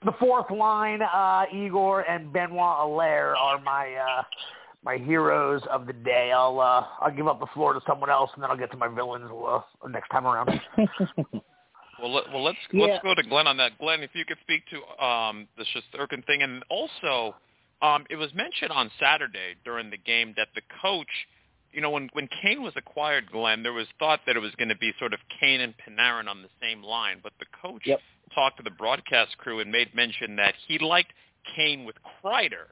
the fourth line, uh, Igor and Benoit Allaire are my uh, my heroes of the day. I'll uh, I'll give up the floor to someone else, and then I'll get to my villains uh, next time around. well, let, well, let's yeah. let's go to Glenn on that. Glenn, if you could speak to um, the Shesterkin thing, and also um, it was mentioned on Saturday during the game that the coach, you know, when when Kane was acquired, Glenn, there was thought that it was going to be sort of Kane and Panarin on the same line, but the coach yep. talked to the broadcast crew and made mention that he liked Kane with Kreider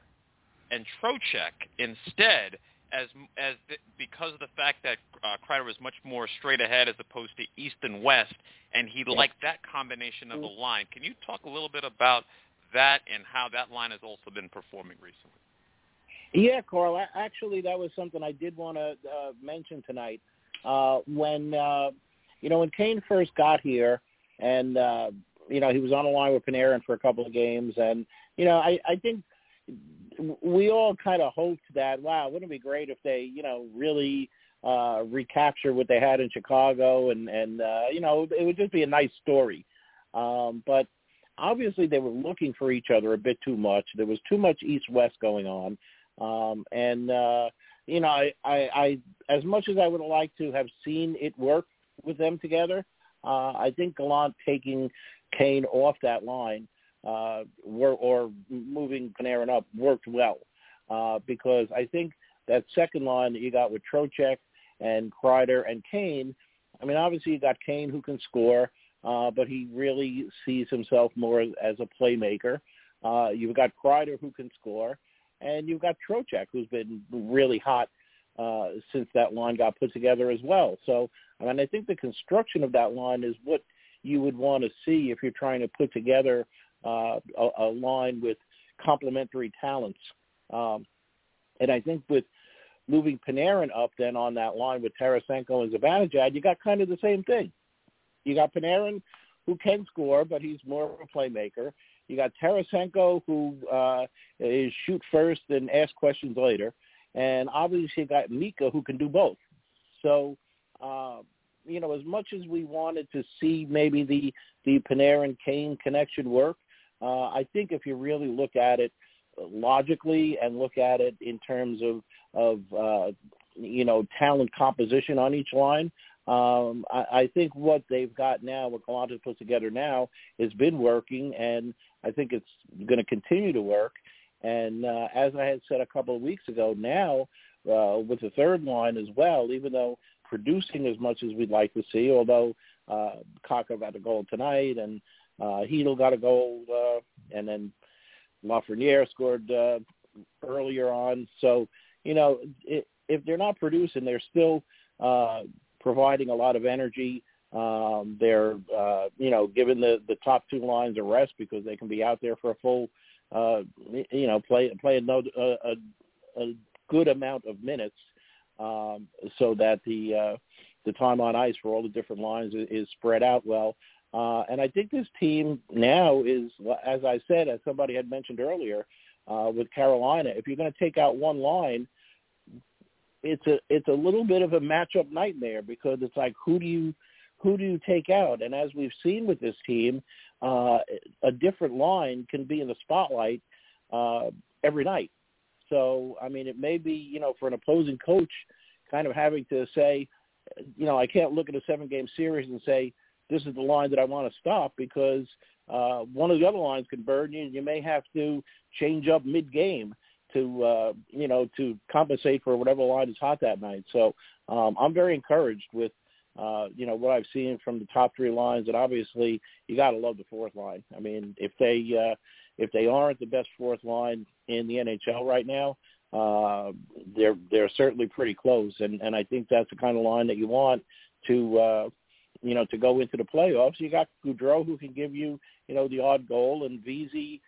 and Trocheck instead, as as the, because of the fact that uh, Kreider was much more straight ahead as opposed to east and west, and he liked that combination of the mm-hmm. line. Can you talk a little bit about that and how that line has also been performing recently? Yeah, Carl. Actually, that was something I did want to uh, mention tonight. Uh, when uh, you know when Kane first got here, and uh, you know he was on a line with Panarin for a couple of games, and you know I, I think we all kind of hoped that wow, wouldn't it be great if they you know really uh, recapture what they had in Chicago and and uh, you know it would just be a nice story. Um, but obviously they were looking for each other a bit too much. There was too much east west going on, um, and uh, you know I, I I as much as I would like to have seen it work with them together, uh, I think Gallant taking Kane off that line uh, were, or moving Panarin up worked well uh, because I think that second line that you got with Trocheck and Kreider and Kane, I mean, obviously you got Kane who can score, uh, but he really sees himself more as a playmaker. Uh, you've got Kreider who can score, and you've got Trocheck who's been really hot uh, since that line got put together as well. So, I mean, I think the construction of that line is what you would want to see if you're trying to put together uh, a, a line with complementary talents. Um, and I think with moving Panarin up then on that line with Tarasenko and Zibanejad, you got kind of the same thing. You got Panarin who can score, but he's more of a playmaker. You got Tarasenko who uh, is shoot first and ask questions later. And obviously you got Mika who can do both. So, uh, you know, as much as we wanted to see maybe the, the Panarin Kane connection work, uh, I think if you really look at it logically and look at it in terms of of uh, you know talent composition on each line, um, I, I think what they've got now, what Galanta's put together now, has been working, and I think it's going to continue to work. And uh, as I had said a couple of weeks ago, now uh, with the third line as well, even though producing as much as we'd like to see, although uh, Kakko got a goal tonight and uh, Chytil got a goal, uh, and then Lafreniere scored uh, earlier on. So, you know, it, if they're not producing, they're still uh, providing a lot of energy. Um, they're, uh, you know, giving the, the top two lines a rest because they can be out there for a full, uh, you know, play play a, a, a good amount of minutes. um, so that the uh, the time on ice for all the different lines is spread out well. Uh, and I think this team now is, as I said, as somebody had mentioned earlier, uh, with Carolina, if you're going to take out one line, it's a it's a little bit of a matchup nightmare because it's like who do you who do you take out? And as we've seen with this team, uh, a different line can be in the spotlight uh, every night. So I mean, it may be you know for an opposing coach, kind of having to say, you know, I can't look at a seven game series and say this is the line that I want to stop because uh, one of the other lines can burn you, and you may have to change up mid game to uh, you know to compensate for whatever line is hot that night. So um, I'm very encouraged with uh, you know what I've seen from the top three lines, and obviously you got to love the fourth line. I mean, if they uh, if they aren't the best fourth line in the NHL right now, uh, they're they're certainly pretty close, and and I think that's the kind of line that you want to. Uh, you know, to go into the playoffs, you got Goodrow who can give you, you know, the odd goal, and Vesey,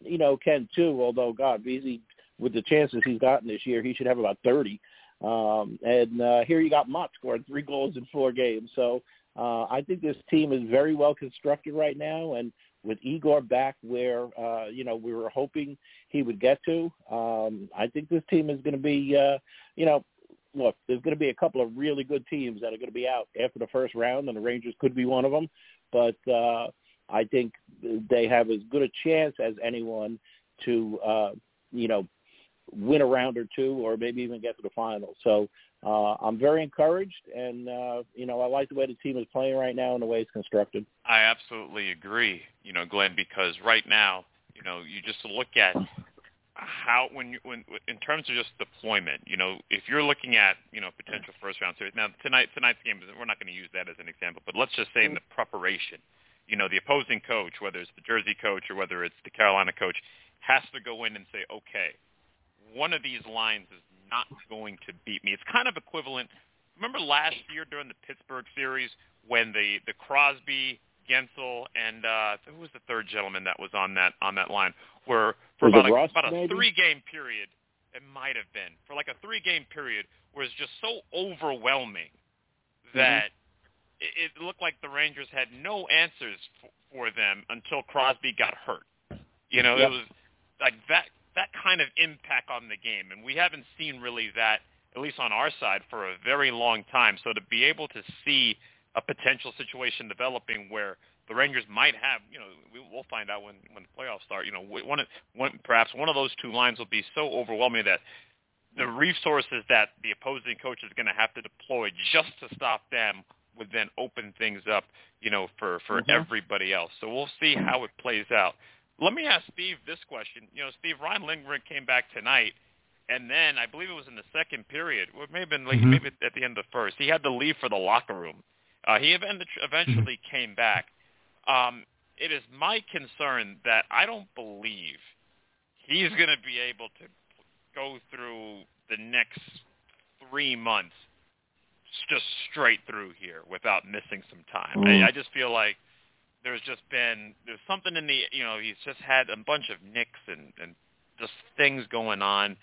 you know, can too. Although God, Vesey with the chances he's gotten this year, he should have about 30. Um, and uh, here you got Motte scoring three goals in four games. So uh, I think this team is very well constructed right now. And with Igor back where, uh, you know, we were hoping he would get to, um, I think this team is going to be, uh, you know, look, there's going to be a couple of really good teams that are going to be out after the first round, and the Rangers could be one of them. But uh, I think they have as good a chance as anyone to, uh, you know, win a round or two, or maybe even get to the final. So uh, I'm very encouraged, and uh, you know I like the way the team is playing right now and the way it's constructed. I absolutely agree, you know, Glenn, because right now, you know, you just look at how when you when in terms of just deployment, you know, if you're looking at you know potential first round series. Now tonight tonight's game, we're not going to use that as an example, but let's just say in mm-hmm. the preparation, you know, the opposing coach, whether it's the Jersey coach or whether it's the Carolina coach, has to go in and say, okay, one of these lines is not going to beat me. It's kind of equivalent. Remember last year during the Pittsburgh series when the the Crosby, Guentzel, and uh, who was the third gentleman that was on that on that line? Where for was about a, Russ, about a three game period, it might have been for like a three game period where it's just so overwhelming that it, it looked like the Rangers had no answers for, for them until Crosby got hurt. You know, Yep. it was like that that kind of impact on the game, and we haven't seen really that, at least on our side, for a very long time. So to be able to see a potential situation developing where the Rangers might have, you know, we, we'll find out when when the playoffs start. You know, one, one perhaps one of those two lines will be so overwhelming that the resources that the opposing coach is going to have to deploy just to stop them would then open things up, you know, for for Mhm. everybody else. So we'll see how it plays out. Let me ask Steve this question. You know, Steve Ryan Lindgren came back tonight, and then I believe it was in the second period, or it may have been like Mhm. maybe at the end of the first. He had to leave for the locker room. Uh, he event- eventually came back. Um, it is my concern that I don't believe he's going to be able to go through the next three months just straight through here without missing some time. Mm. I, I just feel like there's just been there's something in the you know he's just had a bunch of nicks and and just things going on,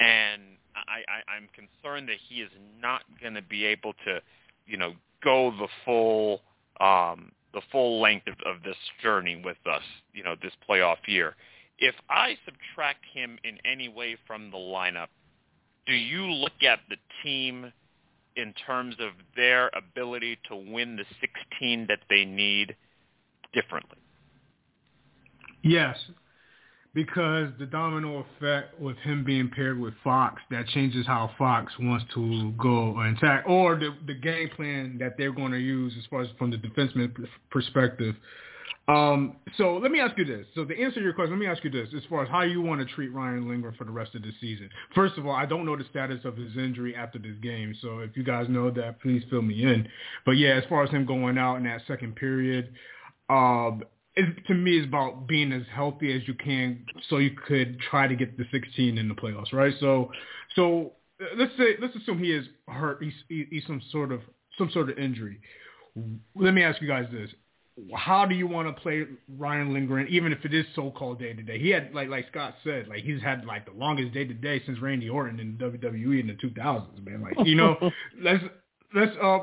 and I, I I'm concerned that he is not going to be able to you know go the full um the full length of, of this journey with us you know this playoff year. If I subtract him in any way from the lineup, do you look at the team in terms of their ability to win the 16 that they need differently? Yes, because the domino effect with him being paired with Fox, that changes how Fox wants to go and attack, or the the game plan that they're going to use as far as from the defenseman perspective. Um, so let me ask you this. So to answer your question, let me ask you this: as far as how you want to treat Ryan Lindgren for the rest of the season. First of all, I don't know the status of his injury after this game, so if you guys know that, please fill me in. But yeah, as far as him going out in that second period, um, it, to me, it's about being as healthy as you can, so you could try to get the 16 in the playoffs, right? So, so let's say let's assume he is hurt. He's, he's some sort of some sort of injury. Let me ask you guys this: how do you want to play Ryan Lindgren, even if it is so-called day to day? He had like like Scott said, like he's had like the longest day to day since Randy Orton in WWE in the 2000s, man. Like you know, let's let's um,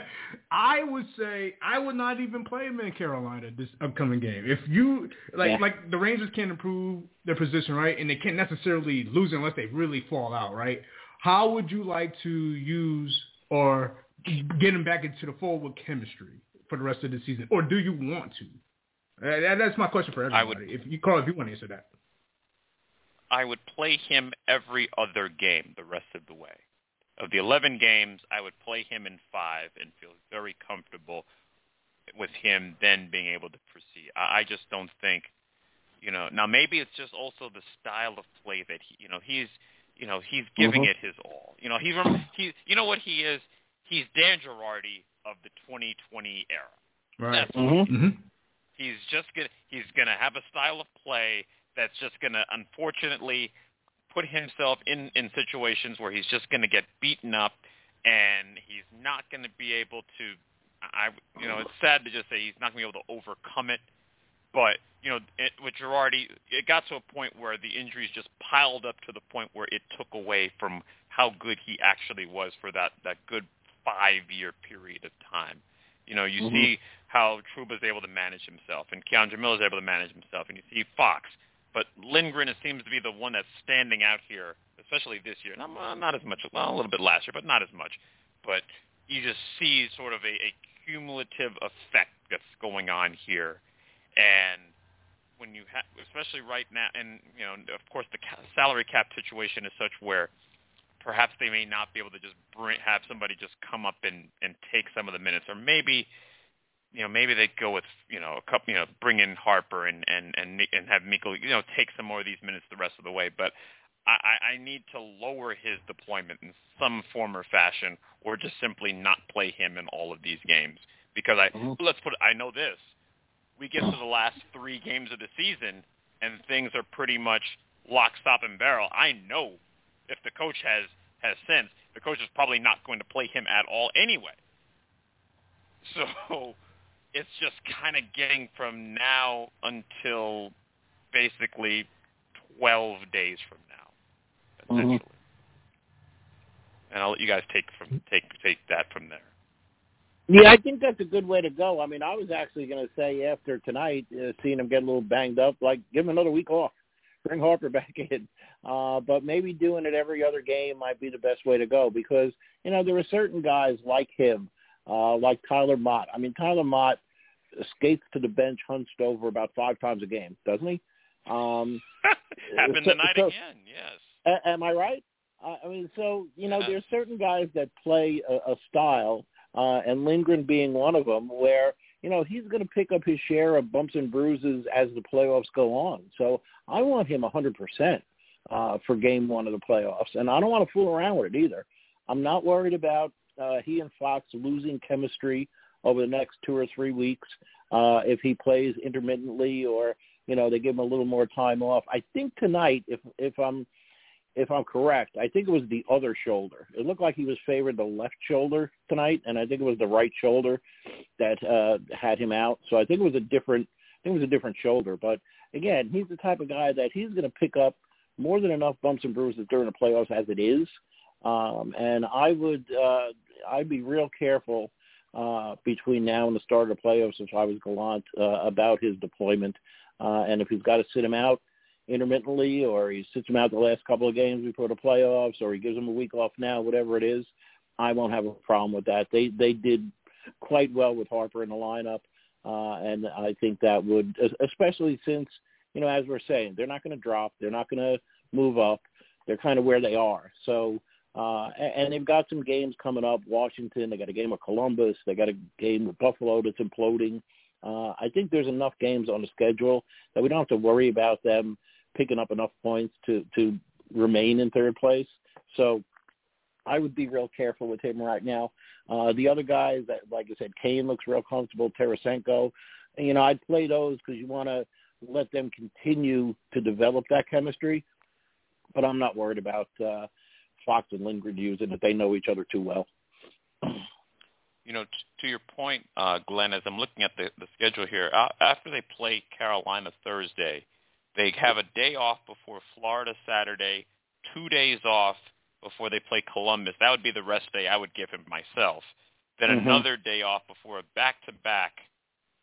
I would say I would not even play him in Carolina this upcoming game. If you like Yeah. like the Rangers can't improve their position, right? And they can't necessarily lose unless they really fall out, right? How would you like to use or get him back into the fold with chemistry for the rest of the season, or do you want to? Uh, that's my question for I everybody. would- If you Carl, if you want to answer that, I would play him every other game the rest of the way. Of the 11 games, I would play him in five and feel very comfortable with him then being able to proceed. I, I just don't think, you know. Now maybe it's just also the style of play that he, you know, he's, you know, he's giving Mhm. it his all. You know, he's he, you know what he is? He's Dan Girardi of the 2020 era. right? That's Mm-hmm. hmm He's just gonna he's gonna have a style of play that's just gonna unfortunately put himself in in situations where he's just gonna get beaten up, and he's not gonna be able to. I you know it's sad to just say he's not gonna be able to overcome it, but you know it, with Girardi, it got to a point where the injuries just piled up to the point where it took away from how good he actually was for that that good five year period of time. You know, you Mhm. see how Trouba's able to manage himself, and K'Andre Miller's able to manage himself, and you see Fox. But Lindgren seems to be the one that's standing out here, especially this year. Not, not as much, well, a little bit last year, but not as much. But you just see sort of a, a cumulative effect that's going on here, and when you have, especially right now, and you know, of course, the salary cap situation is such where perhaps they may not be able to just bring have somebody just come up and and take some of the minutes, or maybe you know maybe they go with you know a couple you know bring in Harpur and and and and have Miko you know take some more of these minutes the rest of the way, but. I, I need to lower his deployment in some form or fashion, or just simply not play him in all of these games. Because I Mhm. let's put it, I know this: we get to the last three games of the season, and things are pretty much lock, stop, and barrel. I know if the coach has has sense, the coach is probably not going to play him at all anyway. So it's just kind of getting from now until basically 12 days from now, essentially. Mhm. And I'll let you guys take from take take that from there. Yeah, I think that's a good way to go. I mean, I was actually going to say after tonight, uh, seeing him get a little banged up, like give him another week off, bring Harpur back in. Uh, but maybe doing it every other game might be the best way to go because you know there are certain guys like him, uh, like Tyler Motte. I mean, Tyler Motte skates to the bench hunched over about five times a game, doesn't he? Um, Happened so- tonight so- again, yes. a- am I right? Uh, I mean, so you know, Yeah. there's certain guys that play a, a style, uh, and Lindgren being one of them, where you know he's going to pick up his share of bumps and bruises as the playoffs go on. So I want him 100% uh, for Game One of the playoffs, and I don't want to fool around with it either. I'm not worried about uh, he and Fox losing chemistry over the next two or three weeks uh, if he plays intermittently or you know they give him a little more time off. I think tonight, if if I'm if I'm correct, I think it was the other shoulder. It looked like he was favored the left shoulder tonight, and I think it was the right shoulder that uh, had him out. So I think it was a different. I think it was a different shoulder. But again, he's the type of guy that he's going to pick up more than enough bumps and bruises during the playoffs as it is. Um, and I would, uh, I'd be real careful uh, between now and the start of the playoffs if I was Gallant uh, about his deployment. Uh, and if he's got to sit him out, intermittently or he sits him out the last couple of games before the playoffs or he gives him a week off now, whatever it is, I won't have a problem with that. They they did quite well with Harpur in the lineup, uh, and I think that would, especially since you know as we're saying, they're not going to drop, they're not going to move up, they're kind of where they are. So. Uh, and, they've got some games coming up. Washington, they got a game with Columbus, they got a game with Buffalo that's imploding. Uh, I think there's enough games on the schedule that we don't have to worry about them picking up enough points to to remain in third place. So I would be real careful with him right now. Uh, the other guys that, like I said, Kane looks real comfortable. Tarasenko, you know, I'd play those because you want to let them continue to develop that chemistry. But I'm not worried about uh, Fox and Lindgren using it. They know each other too well. you know, t- to your point, uh, Glenn, as I'm looking at the, the schedule here, uh, after they play Carolina Thursday, they have a day off before Florida Saturday, two days off before they play Columbus. That would be the rest day I would give him myself. Then Mhm. another day off before a back-to-back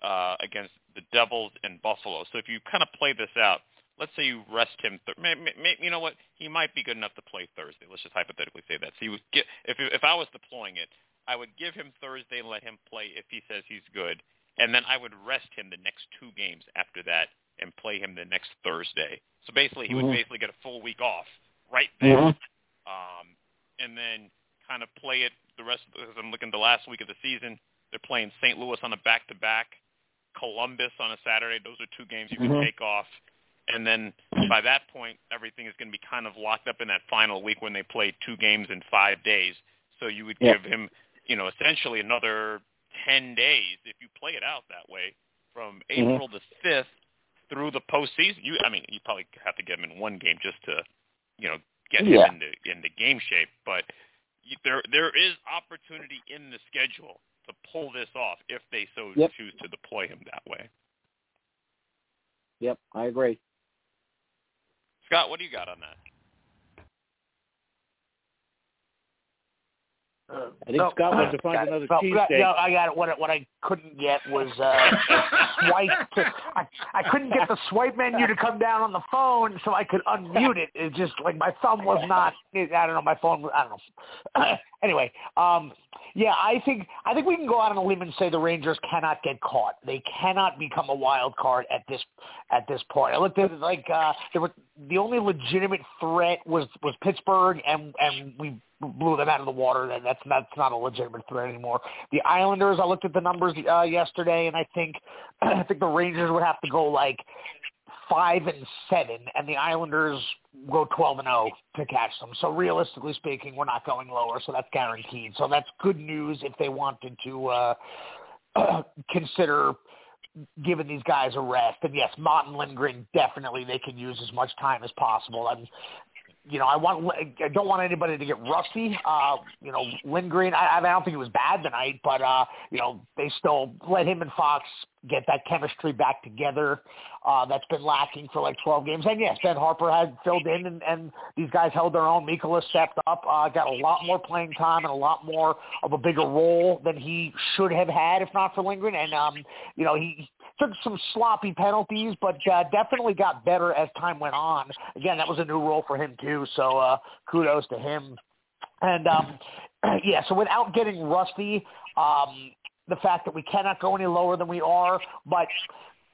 uh, against the Devils and Buffalo. So if you kind of play this out, let's say you rest him. Th- may, may, you know what? He might be good enough to play Thursday. Let's just hypothetically say that. So you would get if if I was deploying it, I would give him Thursday and let him play if he says he's good, and then I would rest him the next two games after that and play him the next Thursday. So basically, he would Mhm. basically get a full week off right there, Mhm. um, and then kind of play it the rest. Because I'm looking the last week of the season, they're playing St. Louis on a back-to-back, Columbus on a Saturday. Those are two games you can Mhm. take off, and then by that point, everything is going to be kind of locked up in that final week when they play two games in five days. So you would Yeah. give him, you know, essentially another ten days if you play it out that way from Mhm. April the fifth through the postseason. You, I mean, you probably have to get him in one game just to, you know, get him into into game shape. But you, there there is opportunity in the schedule to pull this off if they so Yep. choose to deploy him that way. Yep, I agree. Scott, what do you got on that? I think Scott wants to find another No, cheesesteak. No, I got it. What, I- what I couldn't get was uh, swipe. To, I, I couldn't get the swipe menu to come down on the phone so I could unmute it. It just like my thumb was not. I don't know. My phone. I don't know. anyway, um, yeah, I think I think we can go out on a limb and say the Rangers cannot get caught. They cannot become a wild card at this at this point. I looked at it like uh, there were the only legitimate threat was was Pittsburgh, and and we blew them out of the water. And that's that's not a legitimate threat anymore. The Islanders, I looked at the numbers uh, yesterday, and I think I think the Rangers would have to go like five and seven, and the Islanders go twelve and zero to catch them. So realistically speaking, we're not going lower, so that's guaranteed. So that's good news if they wanted to uh, consider giving these guys a rest. And yes, and Lindgren definitely they can use as much time as possible. I'm you know, I want I don't want anybody to get rusty. Uh, you know, Lindgren. I, I don't think he was bad tonight, but uh, you know, they still let him and Fox get that chemistry back together. Uh, that's been lacking for like 12 games. And yes, Ben Harpur had filled in, and, and these guys held their own. Mikkola stepped up, uh, got a lot more playing time and a lot more of a bigger role than he should have had if not for Lindgren. And um, you know, he took some sloppy penalties, but uh, definitely got better as time went on. Again, that was a new role for him too, so uh, kudos to him. And um, yeah, so without getting rusty, um, the fact that we cannot go any lower than we are, but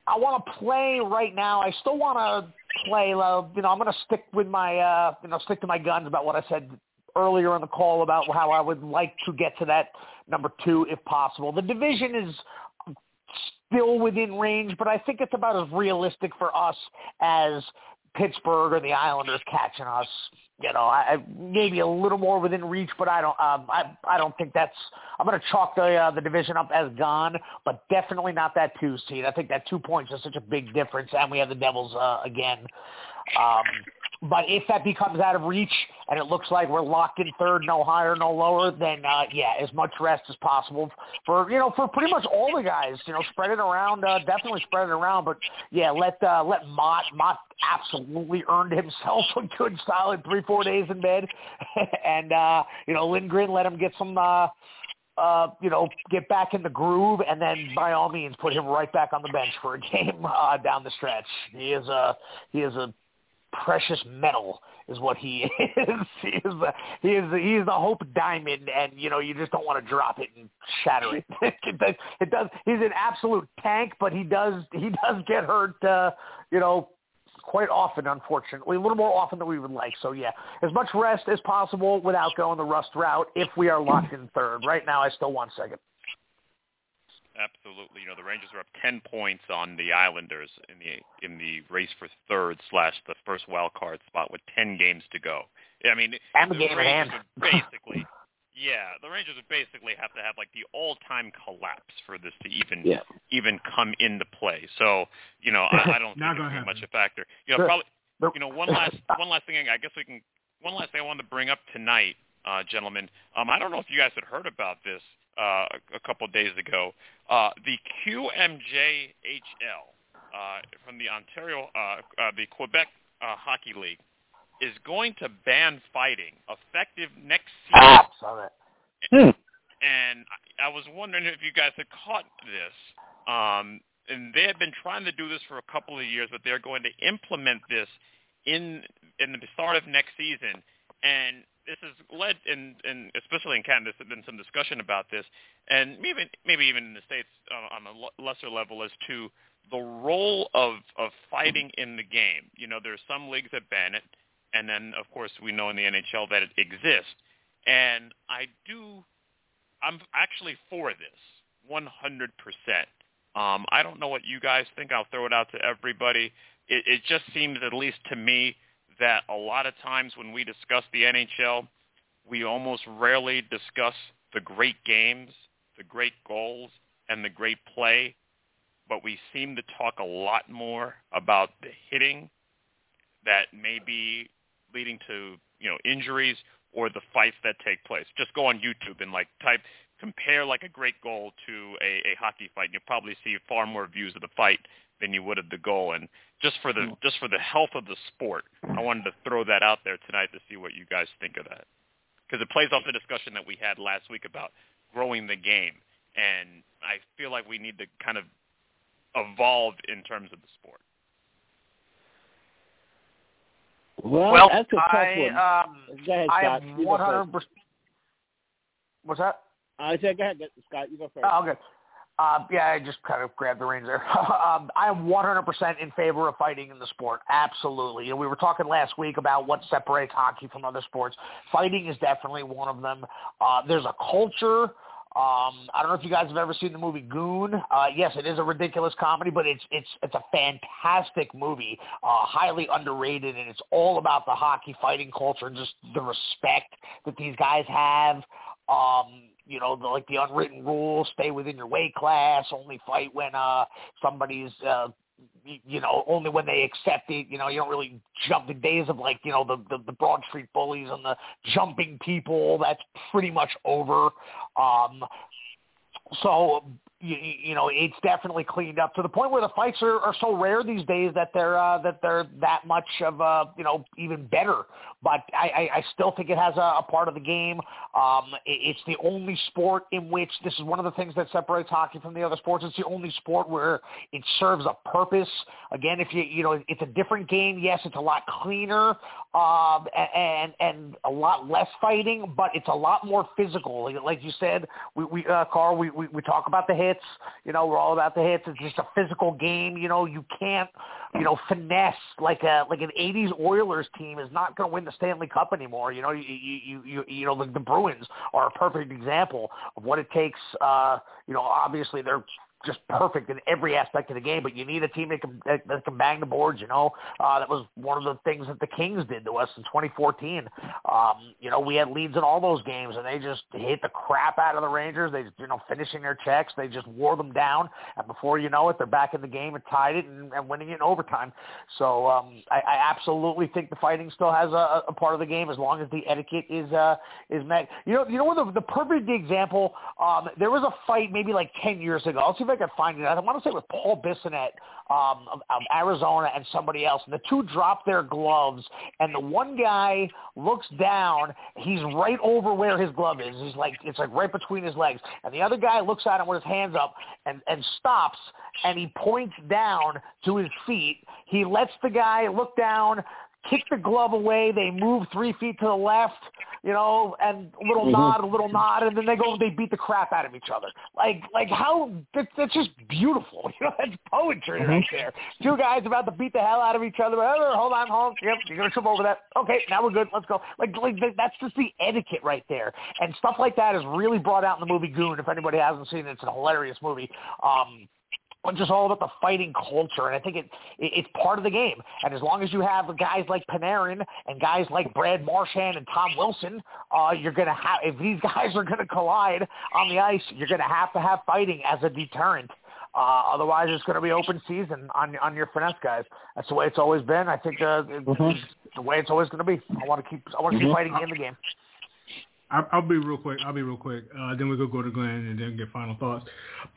I want to play right now. I still want to play. Uh, you know, I'm going to stick with my, uh, you know, stick to my guns about what I said earlier in the call about how I would like to get to that number two if possible. The division is still within range, but I think it's about as realistic for us as Pittsburgh or the Islanders catching us. You know, I, maybe a little more within reach, but I don't. Um, I I don't think that's. I'm going to chalk the uh, the division up as gone, but definitely not that two seed. I think that two points is such a big difference, and we have the Devils uh, again. Um, but if that becomes out of reach and it looks like we're locked in third, no higher, no lower, then uh, yeah, as much rest as possible for you know for pretty much all the guys. You know, spread it around, uh, definitely spread it around. But yeah, let uh, let Motte Motte absolutely earned himself a good solid three four days in bed, and uh, you know Lindgren let him get some. Uh, uh, you know, get back in the groove, and then by all means put him right back on the bench for a game uh, down the stretch. He is a he is a precious metal is what he is. he is the he is the, he is the hope diamond, and you know you just don't want to drop it and shatter it. it, does, it does. He's an absolute tank, but he does he does get hurt. Uh, you know. Quite often, unfortunately, a little more often than we would like. So, yeah, as much rest as possible without going the rust route. If we are locked in third, right now, I still want second. Absolutely. You know, the Rangers are up 10 points on the Islanders in the in the race for third slash the first wild card spot with 10 games to go. I mean, And the the game Rangers would basically, yeah, the Rangers would basically have to have like the all-time collapse for this to even Yeah. even come into play. So, you know, I, I don't Not think gonna it's very much a factor. You know, Sure. probably you know, one last one last thing. I guess we can. One last thing I wanted to bring up tonight, uh, gentlemen. Um, I don't know if you guys had heard about this. Uh, a couple of days ago. Uh, the QMJHL uh, from the Ontario, uh, uh, the Quebec uh, Hockey League, is going to ban fighting effective next season. Ah. Hmm. And I I was wondering if you guys had caught this. Um, and they have been trying to do this for a couple of years, but they're going to implement this in in the start of next season. And this has led, in, in especially in Canada, there's been some discussion about this, and maybe maybe even in the states uh, on a lesser level as to the role of of fighting in the game. You know, there's some leagues that ban it, and then of course we know in the NHL that it exists. And I do, I'm actually for this 100%. Um, I don't know what you guys think. I'll throw it out to everybody. It, it just seems, at least to me, that a lot of times when we discuss the NHL, we almost rarely discuss the great games, the great goals, and the great play, but we seem to talk a lot more about the hitting that may be leading to you know injuries or the fights that take place. Just go on YouTube and like type compare like a great goal to a, a hockey fight. And you'll probably see far more views of the fight than you would of the goal. And just for the just for the health of the sport, I wanted to throw that out there tonight to see what you guys think of that because it plays off the discussion that we had last week about growing the game. And I feel like we need to kind of evolve in terms of the sport. Well, Well, that's a tough I one. um, Go ahead, I Scott. am You go one first. hundred percent. What's that? I said, go ahead, Scott. You go first. Oh, okay. Uh, yeah, I just kind of grabbed the reins there. um, I am 100% in favor of fighting in the sport. Absolutely. And we were talking last week about what separates hockey from other sports. Fighting is definitely one of them. Uh, there's a culture. Um, I don't know if you guys have ever seen the movie Goon. Uh, yes, it is a ridiculous comedy, but it's it's it's a fantastic movie, uh, highly underrated, and it's all about the hockey fighting culture and just the respect that these guys have. Um, you know, the, like the unwritten rules, stay within your weight class, only fight when uh somebody's uh you know, only when they accept it, you know, you don't really jump the days of like, you know, the, the, the Broad Street bullies and the jumping people, that's pretty much over. Um so you, you know it's definitely cleaned up to the point where the fights are, are so rare these days that they're uh, that they're that much of a you know even better. But I, I, I still think it has a, a part of the game. Um, it, it's the only sport in which this is one of the things that separates hockey from the other sports. It's the only sport where it serves a purpose. Again, if you you know it's a different game. Yes, it's a lot cleaner um, and and a lot less fighting, but it's a lot more physical. Like- you said, we, we uh, Carl, we, we we talk about the hits. You know, we're all about the hits. It's just a physical game. You know, you can't you know finesse like a like an '80s Oilers team is not going to win the Stanley Cup anymore. You know, you you you you, you know the, the Bruins are a perfect example of what it takes. Uh, you know, obviously they're just perfect in every aspect of the game, but you need a team that can that, that can bang the boards. You know, uh, that was one of the things that the Kings did to us in 2014. Um, you know, we had leads in all those games, and they just hit the crap out of the Rangers. They, you know, finishing their checks, they just wore them down, and before you know it, they're back in the game and tied it and, and winning it in overtime. So um, I, I absolutely think the fighting still has a, a part of the game as long as the etiquette is uh, is met. You know, you know what the, the perfect example. Um, there was a fight maybe like 10 years ago. I'll see if I can find it. I want to say it was Paul Bissonnette um, of, of Arizona and somebody else. And the two dropped their gloves, and the one guy looks down. He's right over where his glove is. He's like it's like right between his legs, and the other guy looks at him with his hands up and and stops, and he points down to his feet. He lets the guy look down. Kick the glove away. They move three feet to the left, you know, and a little Mhm. nod, a little nod, and then they go. They beat the crap out of each other. Like, like how? That, that's just beautiful. You know, that's poetry right there. Two guys about to beat the hell out of each other. Oh, hold on, hold on. Yep, you're gonna trip over that. Okay, now we're good. Let's go. Like, like that's just the etiquette right there, and stuff like that is really brought out in the movie Goon. If anybody hasn't seen it, it's a hilarious movie. Um, it's just all about the fighting culture, and I think it, it it's part of the game. And as long as you have guys like Panarin and guys like Brad Marchand and Tom Wilson, uh, you're gonna have if these guys are gonna collide on the ice, you're gonna have to have fighting as a deterrent. Uh, otherwise, it's going to be open season on on your finesse guys. That's the way it's always been. I think uh, it's Mhm. the way it's always going to be. I want to keep I want to keep Mhm. fighting in the game. I'll, I'll be real quick. I'll be real quick. Uh, then we could go to Glenn and then get final thoughts.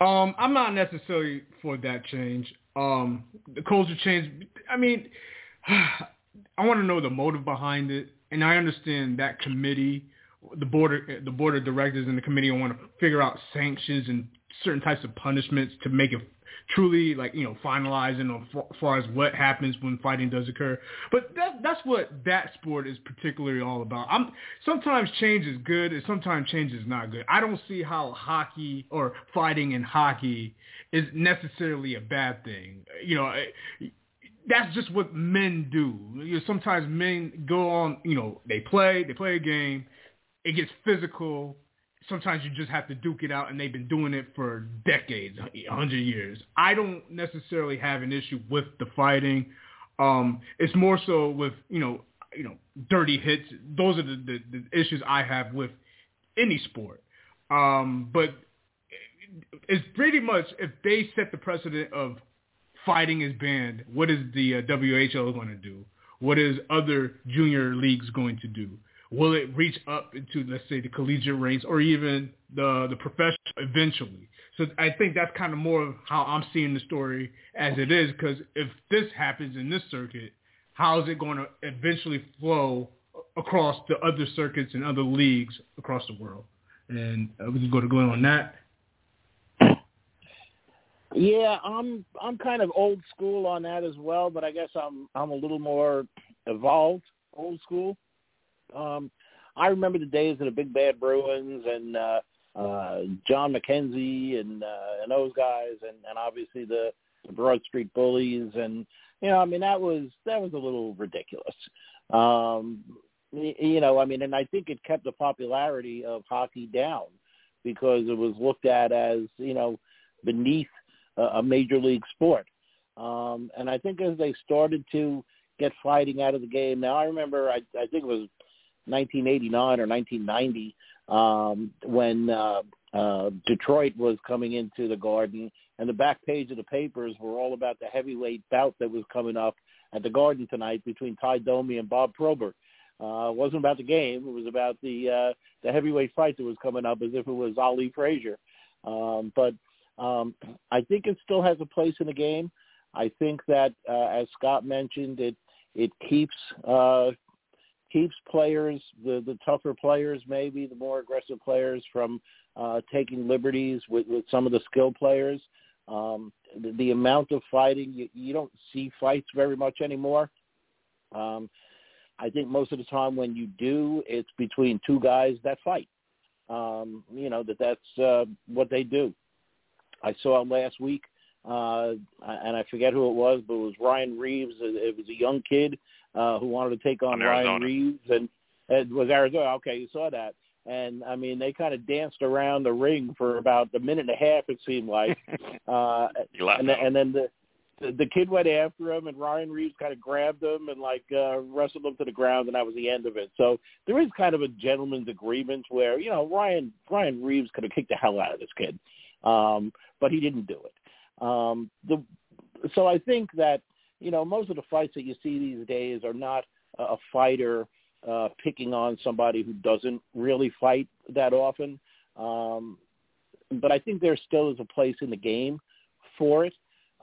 Um, I'm not necessarily for that change. Um, the culture change. I mean, I want to know the motive behind it, and I understand that committee, the board, the board of directors and the committee want to figure out sanctions and certain types of punishments to make it truly like you know finalizing as far as what happens when fighting does occur. But that that's what that sport is particularly all about. I'm sometimes change is good and sometimes change is not good. I don't see how hockey or fighting in hockey is necessarily a bad thing. You know. That's just what men do. You know, sometimes men go on, you know, they play, they play a game, it gets physical, sometimes you just have to duke it out and they've been doing it for decades, 100 years. I don't necessarily have an issue with the fighting. Um, it's more so with, you know, you know, dirty hits. Those are the, the, the issues I have with any sport. Um, but it's pretty much if they set the precedent of fighting is banned, what is the uh, WHL going to do? What is other junior leagues going to do? Will it reach up into, let's say, the collegiate ranks or even the the professional eventually? So I think that's kind of more of how I'm seeing the story as it is. Because if this happens in this circuit, how is it going to eventually flow across the other circuits and other leagues across the world? And uh, we can go to Glenn on that. Yeah, I'm I'm kind of old school on that as well, but I guess I'm I'm a little more evolved, old school. Um, I remember the days of the Big Bad Bruins and uh, uh, John McKenzie and uh, and those guys, and, and obviously the, the Broad Street Bullies, and you know, I mean that was that was a little ridiculous. Um, you know, I mean, and I think it kept the popularity of hockey down because it was looked at as you know beneath a, a major league sport. Um, and I think as they started to get fighting out of the game, now I remember I, I think it was 1989 or 1990 um, when uh, uh, Detroit was coming into the Garden, and the back page of the papers were all about the heavyweight bout that was coming up at the Garden tonight between Tie Domi and Bob Probert. Uh, it wasn't about the game; it was about the uh, the heavyweight fight that was coming up, as if it was Ali Frazier. Um, but um, I think it still has a place in the game. I think that, uh, as Scott mentioned, it it keeps uh, keeps players, the the tougher players, maybe the more aggressive players, from uh, taking liberties with, with some of the skill players. Um, the, the amount of fighting, you, you don't see fights very much anymore. Um, I think most of the time when you do, it's between two guys that fight. Um, you know that that's uh, what they do. I saw last week, uh, and I forget who it was, but it was Ryan Reaves. It was a young kid uh, who wanted to take on, Ryan Reaves, and it was Arizona. Okay, you saw that. And I mean, they kind of danced around the ring for about a minute and a half. It seemed like, uh, and, and then the the kid went after him, and Ryan Reaves kind of grabbed him and like uh, wrestled him to the ground, and that was the end of it. So there is kind of a gentleman's agreement where you know Ryan Ryan Reaves could have kicked the hell out of this kid, um, but he didn't do it. Um, the so I think that you know, most of the fights that you see these days are not a fighter uh, picking on somebody who doesn't really fight that often. Um, but I think there still is a place in the game for it.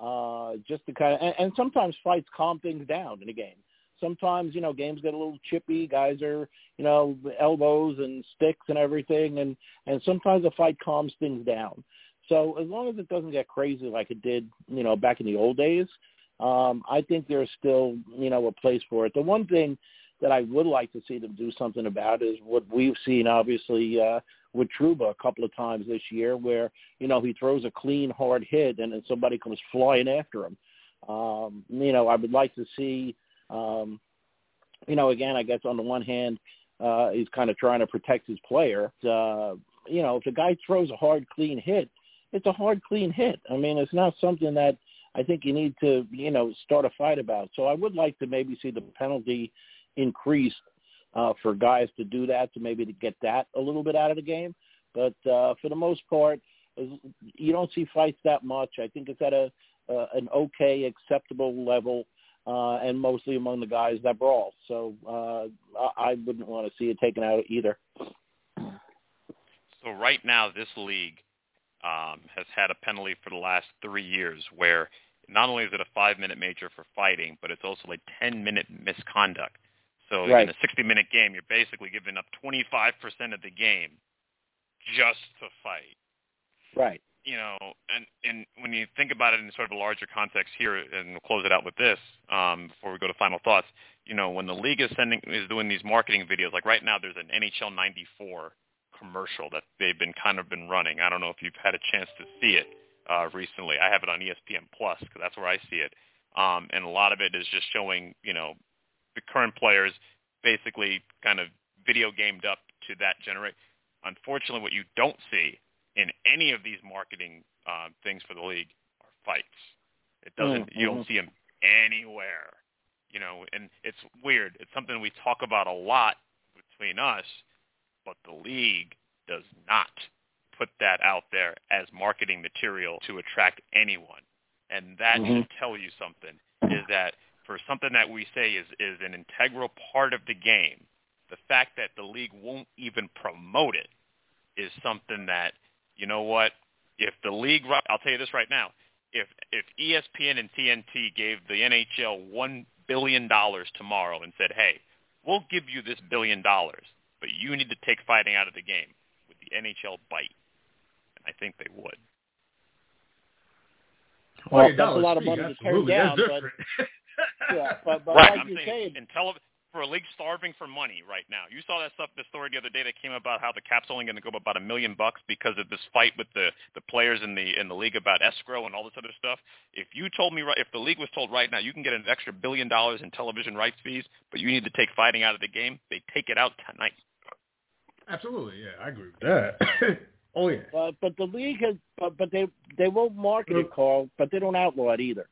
Uh, just to kind of, and, and sometimes fights calm things down in a game. Sometimes, you know, games get a little chippy. Guys are, you know, elbows and sticks and everything. And, and sometimes a fight calms things down. So as long as it doesn't get crazy like it did, you know, back in the old days, um, I think there's still, you know, a place for it. The one thing that I would like to see them do something about is what we've seen, obviously, uh, with Trouba a couple of times this year, where you know he throws a clean, hard hit, and then somebody comes flying after him. Um, you know, I would like to see, um, you know, again, I guess on the one hand, uh, he's kind of trying to protect his player. Uh, you know, if the guy throws a hard, clean hit, it's a hard, clean hit. I mean, it's not something that I think you need to, you know, start a fight about. So I would like to maybe see the penalty increased uh, for guys to do that, to maybe to get that a little bit out of the game. But uh, for the most part, you don't see fights that much. I think it's at a uh, an okay, acceptable level, uh, and mostly among the guys that brawl. So uh, I wouldn't want to see it taken out either. So right now, this league um, has had a penalty for the last three years where not only is it a five-minute major for fighting, but it's also like 10-minute misconduct. So Right. in a 60-minute game, you're basically giving up 25% of the game just to fight. Right. You know, and and when you think about it in sort of a larger context here, and we'll close it out with this um, before we go to final thoughts. You know, when the league is sending is doing these marketing videos, like right now, there's an NHL '94 commercial that they've been kind of been running. I don't know if you've had a chance to see it uh, recently. I have it on ESPN Plus because that's where I see it. Um, and a lot of it is just showing, you know, the current players basically kind of video gamed up to that generate. Unfortunately, what you don't see in any of these marketing uh, things for the league are fights. It doesn't. You don't see them anywhere. You know, and it's weird. It's something we talk about a lot between us, but the league does not put that out there as marketing material to attract anyone. And that Mhm. should tell you something, is that for something that we say is, is an integral part of the game, the fact that the league won't even promote it is something that, you know what, if the league, I'll tell you this right now, if if ESPN and TNT gave the NHL one billion dollars tomorrow and said, "Hey, we'll give you this billion dollars, but you need to take fighting out of the game," would the NHL bite? And I think they would. Well, yeah, that's a lot of money to turn absolutely. down, That's but yeah, but, but right. like I'm you saying said, in tele- for a league starving for money right now. You saw that stuff, the story the other day that came about how the cap's only going to go up about a million bucks because of this fight with the the players in the in the league about escrow and all this other stuff. If you told me right, if the league was told right now you can get an extra billion dollars in television rights fees, but you need to take fighting out of the game, they take it out tonight. Absolutely, yeah, I agree with that. oh yeah. but but the league has, but, but they they won't market it, Carl, but they don't outlaw it either.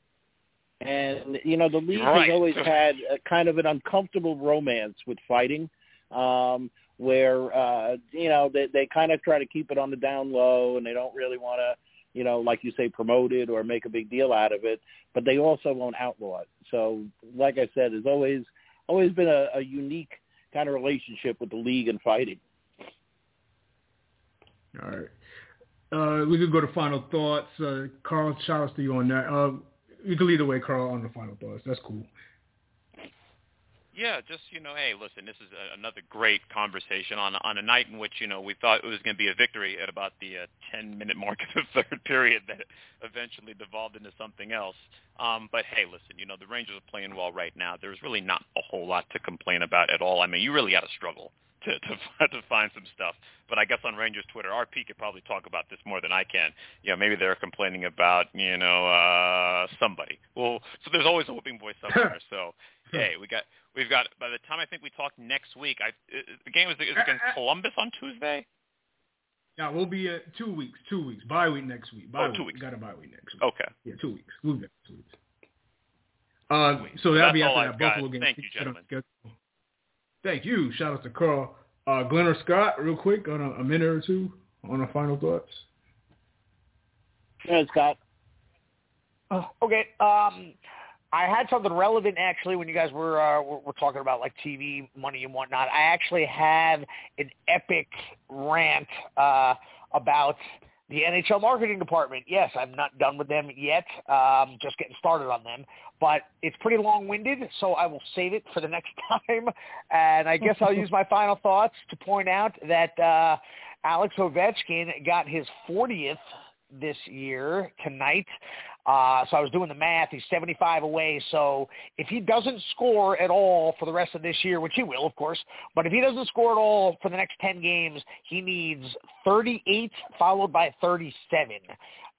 And you know, the league Right. has always had a kind of an uncomfortable romance with fighting, um, where uh, you know they they kind of try to keep it on the down low, and they don't really want to, you know, like you say, promote it or make a big deal out of it. But they also won't outlaw it. So, like I said, there's always always been a, a unique kind of relationship with the league and fighting. All right. Uh, we could go to final thoughts. Uh, Carl, shout outs to you on that. Uh, you can lead the way, Carl, on the final thoughts. That's cool. Yeah, just you know, hey, listen, this is a, another great conversation on on a night in which you know we thought it was going to be a victory at about the uh, 10 minute mark of the third period that eventually devolved into something else. Um, but hey, listen, you know the Rangers are playing well right now. There's really not a whole lot to complain about at all. I mean, you really got to struggle to to to find some stuff. But I guess on Rangers Twitter, RP could probably talk about this more than I can. You know, maybe they're complaining about you know uh somebody. Well, so there's always a whooping boy somewhere. so hey, we got we've got by the time I think we talk next week, I uh, the game is, is against Columbus on Tuesday. Yeah, we'll be at two weeks. Two weeks. Bye week next week. Bye Oh, week. two weeks. Got a bye week next week. Okay. Yeah, two weeks. We'll be back two weeks. Uh, so that'll That's be after that got. Buffalo game. Thank you, gentlemen. Thank you. Shout out to Carl. Uh, Glenn or Scott, real quick, on a, a minute or two on the final thoughts. Yeah, Scott. Oh, okay. Um, I had something relevant actually when you guys were, uh, were were talking about like TV money and whatnot. I actually have an epic rant uh, about the NHL marketing department. Yes, I'm not done with them yet. Um, just getting started on them, but it's pretty long-winded, so I will save it for the next time. And I guess I'll use my final thoughts to point out that uh, Alex Ovechkin got his 40th this year tonight. Uh, so I was doing the math. He's 75 away. So if he doesn't score at all for the rest of this year, which he will, of course, but if he doesn't score at all for the next 10 games, he needs 38 followed by 37.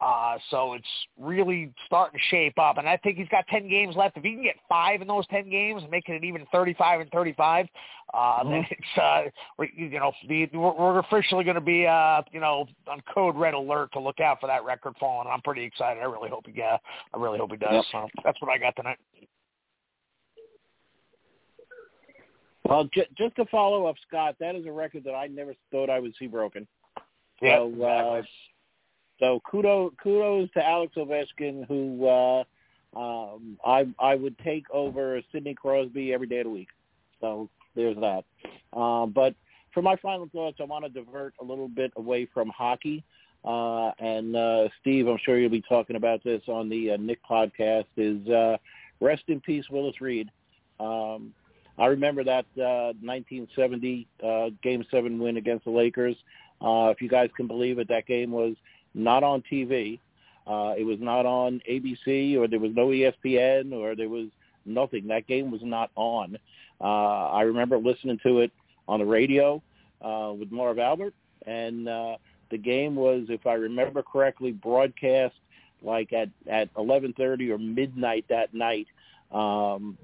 Uh, so it's really starting to shape up. And I think he's got 10 games left. If he can get five in those 10 games, making it even 35 and 35, uh, then it's, uh, we- you know, the, we're, officially going to be, uh, you know, on code red alert to look out for that record falling. I'm pretty excited. I really hope he, uh, I really hope he does. Yep. So that's what I got tonight. Well, j- just to follow up, Scott, that is a record that I never thought I would see broken. Yeah, So, uh, so kudos kudos to Alex Ovechkin, who uh, um, I I would take over Sidney Crosby every day of the week. So there's that. Uh, but for my final thoughts, I want to divert a little bit away from hockey. Uh, and uh, Steve, I'm sure you'll be talking about this on the uh, Knick podcast. Is uh, rest in peace, Willis Reed. Um, I remember that uh, 1970 uh, Game Seven win against the Lakers. Uh, if you guys can believe it, that game was not on TV. Uh, it was not on ABC, or there was no ESPN, or there was nothing. That game was not on. Uh, I remember listening to it on the radio uh, with Marv Albert, and uh, the game was, if I remember correctly, broadcast like at at 11:30 or midnight that night. Um,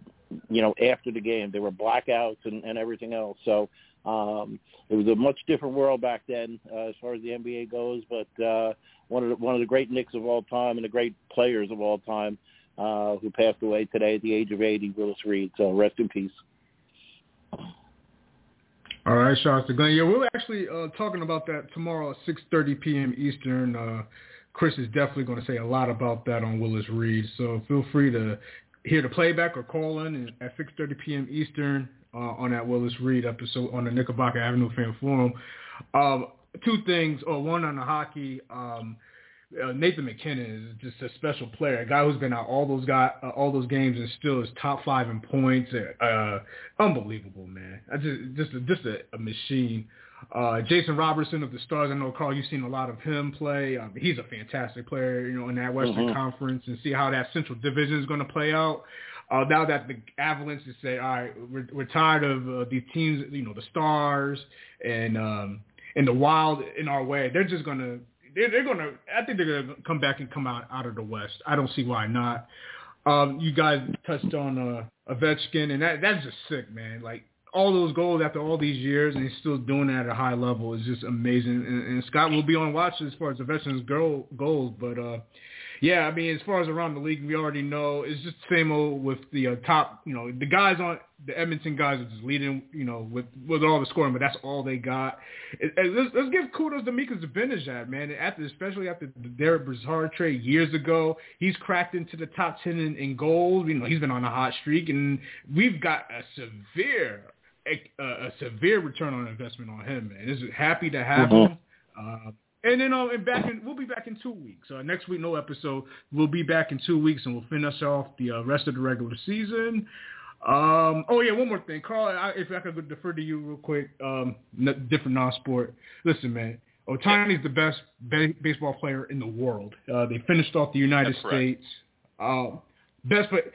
you know, after the game, there were blackouts and, and everything else. So um, it was a much different world back then uh, as far as the NBA goes. But uh, one of the, one of the great Knicks of all time and the great players of all time uh, who passed away today at the age of 80, Willis Reed. So rest in peace. All right, shouts to Glenn. Yeah, we're actually uh, talking about that tomorrow at 6.30 p.m. Eastern. Uh, Chris is definitely going to say a lot about that on Willis Reed. So feel free to hear the playback or call in at 6.30 p.m. Eastern uh, on that Willis Reed episode on the Knickerbocker Avenue Fan Forum. Um, two things, or one on the hockey. Um, uh, Nathan MacKinnon is just a special player, a guy who's been out all those guy uh, all those games and still is top five in points. Uh, unbelievable, man! I just just a, just a, a machine. Uh, Jason Robertson of the Stars. I know Carl, you've seen a lot of him play. Um, he's a fantastic player, you know, in that Western Mhm. Conference, and see how that Central Division is going to play out. Uh, now that the Avalanche is say, all right, we're, we're tired of uh, these teams, you know, the Stars and um, and the Wild in our way. They're just gonna they're, they're gonna. I think they're gonna come back and come out out of the West. I don't see why not. Um, you guys touched on uh, Ovechkin, and that that's just sick, man. Like all those goals after all these years, and he's still doing that at a high level is just amazing. And, and Scott will be on watch as far as Ovechkin's goal, goals, but uh, yeah, I mean, as far as around the league, we already know it's just the same old with the uh, top. You know, the guys on the Edmonton guys are just leading. You know, with with all the scoring, but that's all they got. It, it, let's, let's give kudos to Mika Zibanejad, man. After especially after the Derek Brassard trade years ago, he's cracked into the top ten in, in goals. You know, he's been on a hot streak, and we've got a severe a, a severe return on investment on him, man. This is happy to have Mhm. him. Uh, and then uh, and back in, we'll be back in two weeks. Uh, next week, no episode. We'll be back in two weeks, and we'll finish off the uh, rest of the regular season. Um, oh yeah, one more thing, Carl. I, if I could defer to you real quick, um, n- different non-sport. Listen, man, Ohtani's the best ba- baseball player in the world. Uh, they finished off the United That's. States. Um, best, but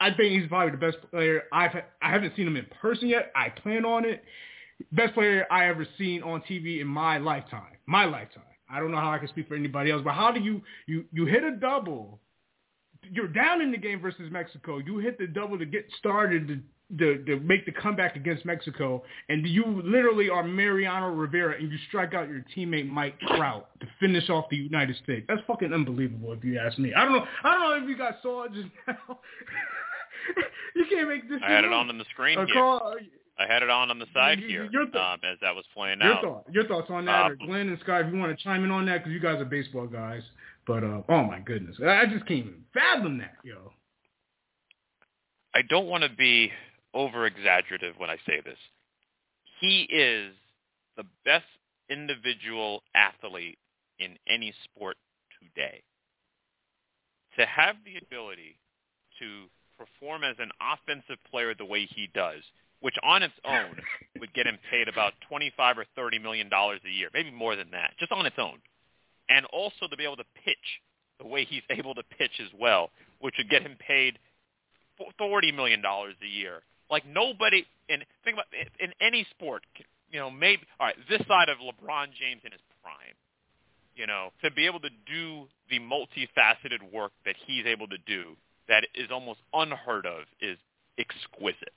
I think he's probably the best player I've. I haven't seen him in person yet. I plan on it. Best player I ever seen on TV in my lifetime. My lifetime. I don't know how I can speak for anybody else, but how do you you you hit a double? You're down in the game versus Mexico. You hit the double to get started to to, to make the comeback against Mexico, and you literally are Mariano Rivera, and you strike out your teammate Mike Trout to finish off the United States. That's fucking unbelievable, if you ask me. I don't know. I don't know if you guys saw it just now. you can't make this. I had it on on the screen Uh, here. I had it on on the side You- here your th- um, as that was playing your out. thought, your thoughts on that, Uh, or Glenn and Scott, if you want to chime in on that, because you guys are baseball guys. But uh, oh my goodness, I I just can't even fathom that, yo. I don't want to be over exaggerative when I say this. He is the best individual athlete in any sport today. To have the ability to perform as an offensive player the way he does, which on its own would get him paid about 25 or 30 million dollars a year, maybe more than that, just on its own. And also to be able to pitch the way he's able to pitch as well, which would get him paid forty million dollars a year. Like nobody in think about in any sport, you know, maybe all right, this side of LeBron James in his prime, you know, to be able to do the multifaceted work that he's able to do, that is almost unheard of, is exquisite.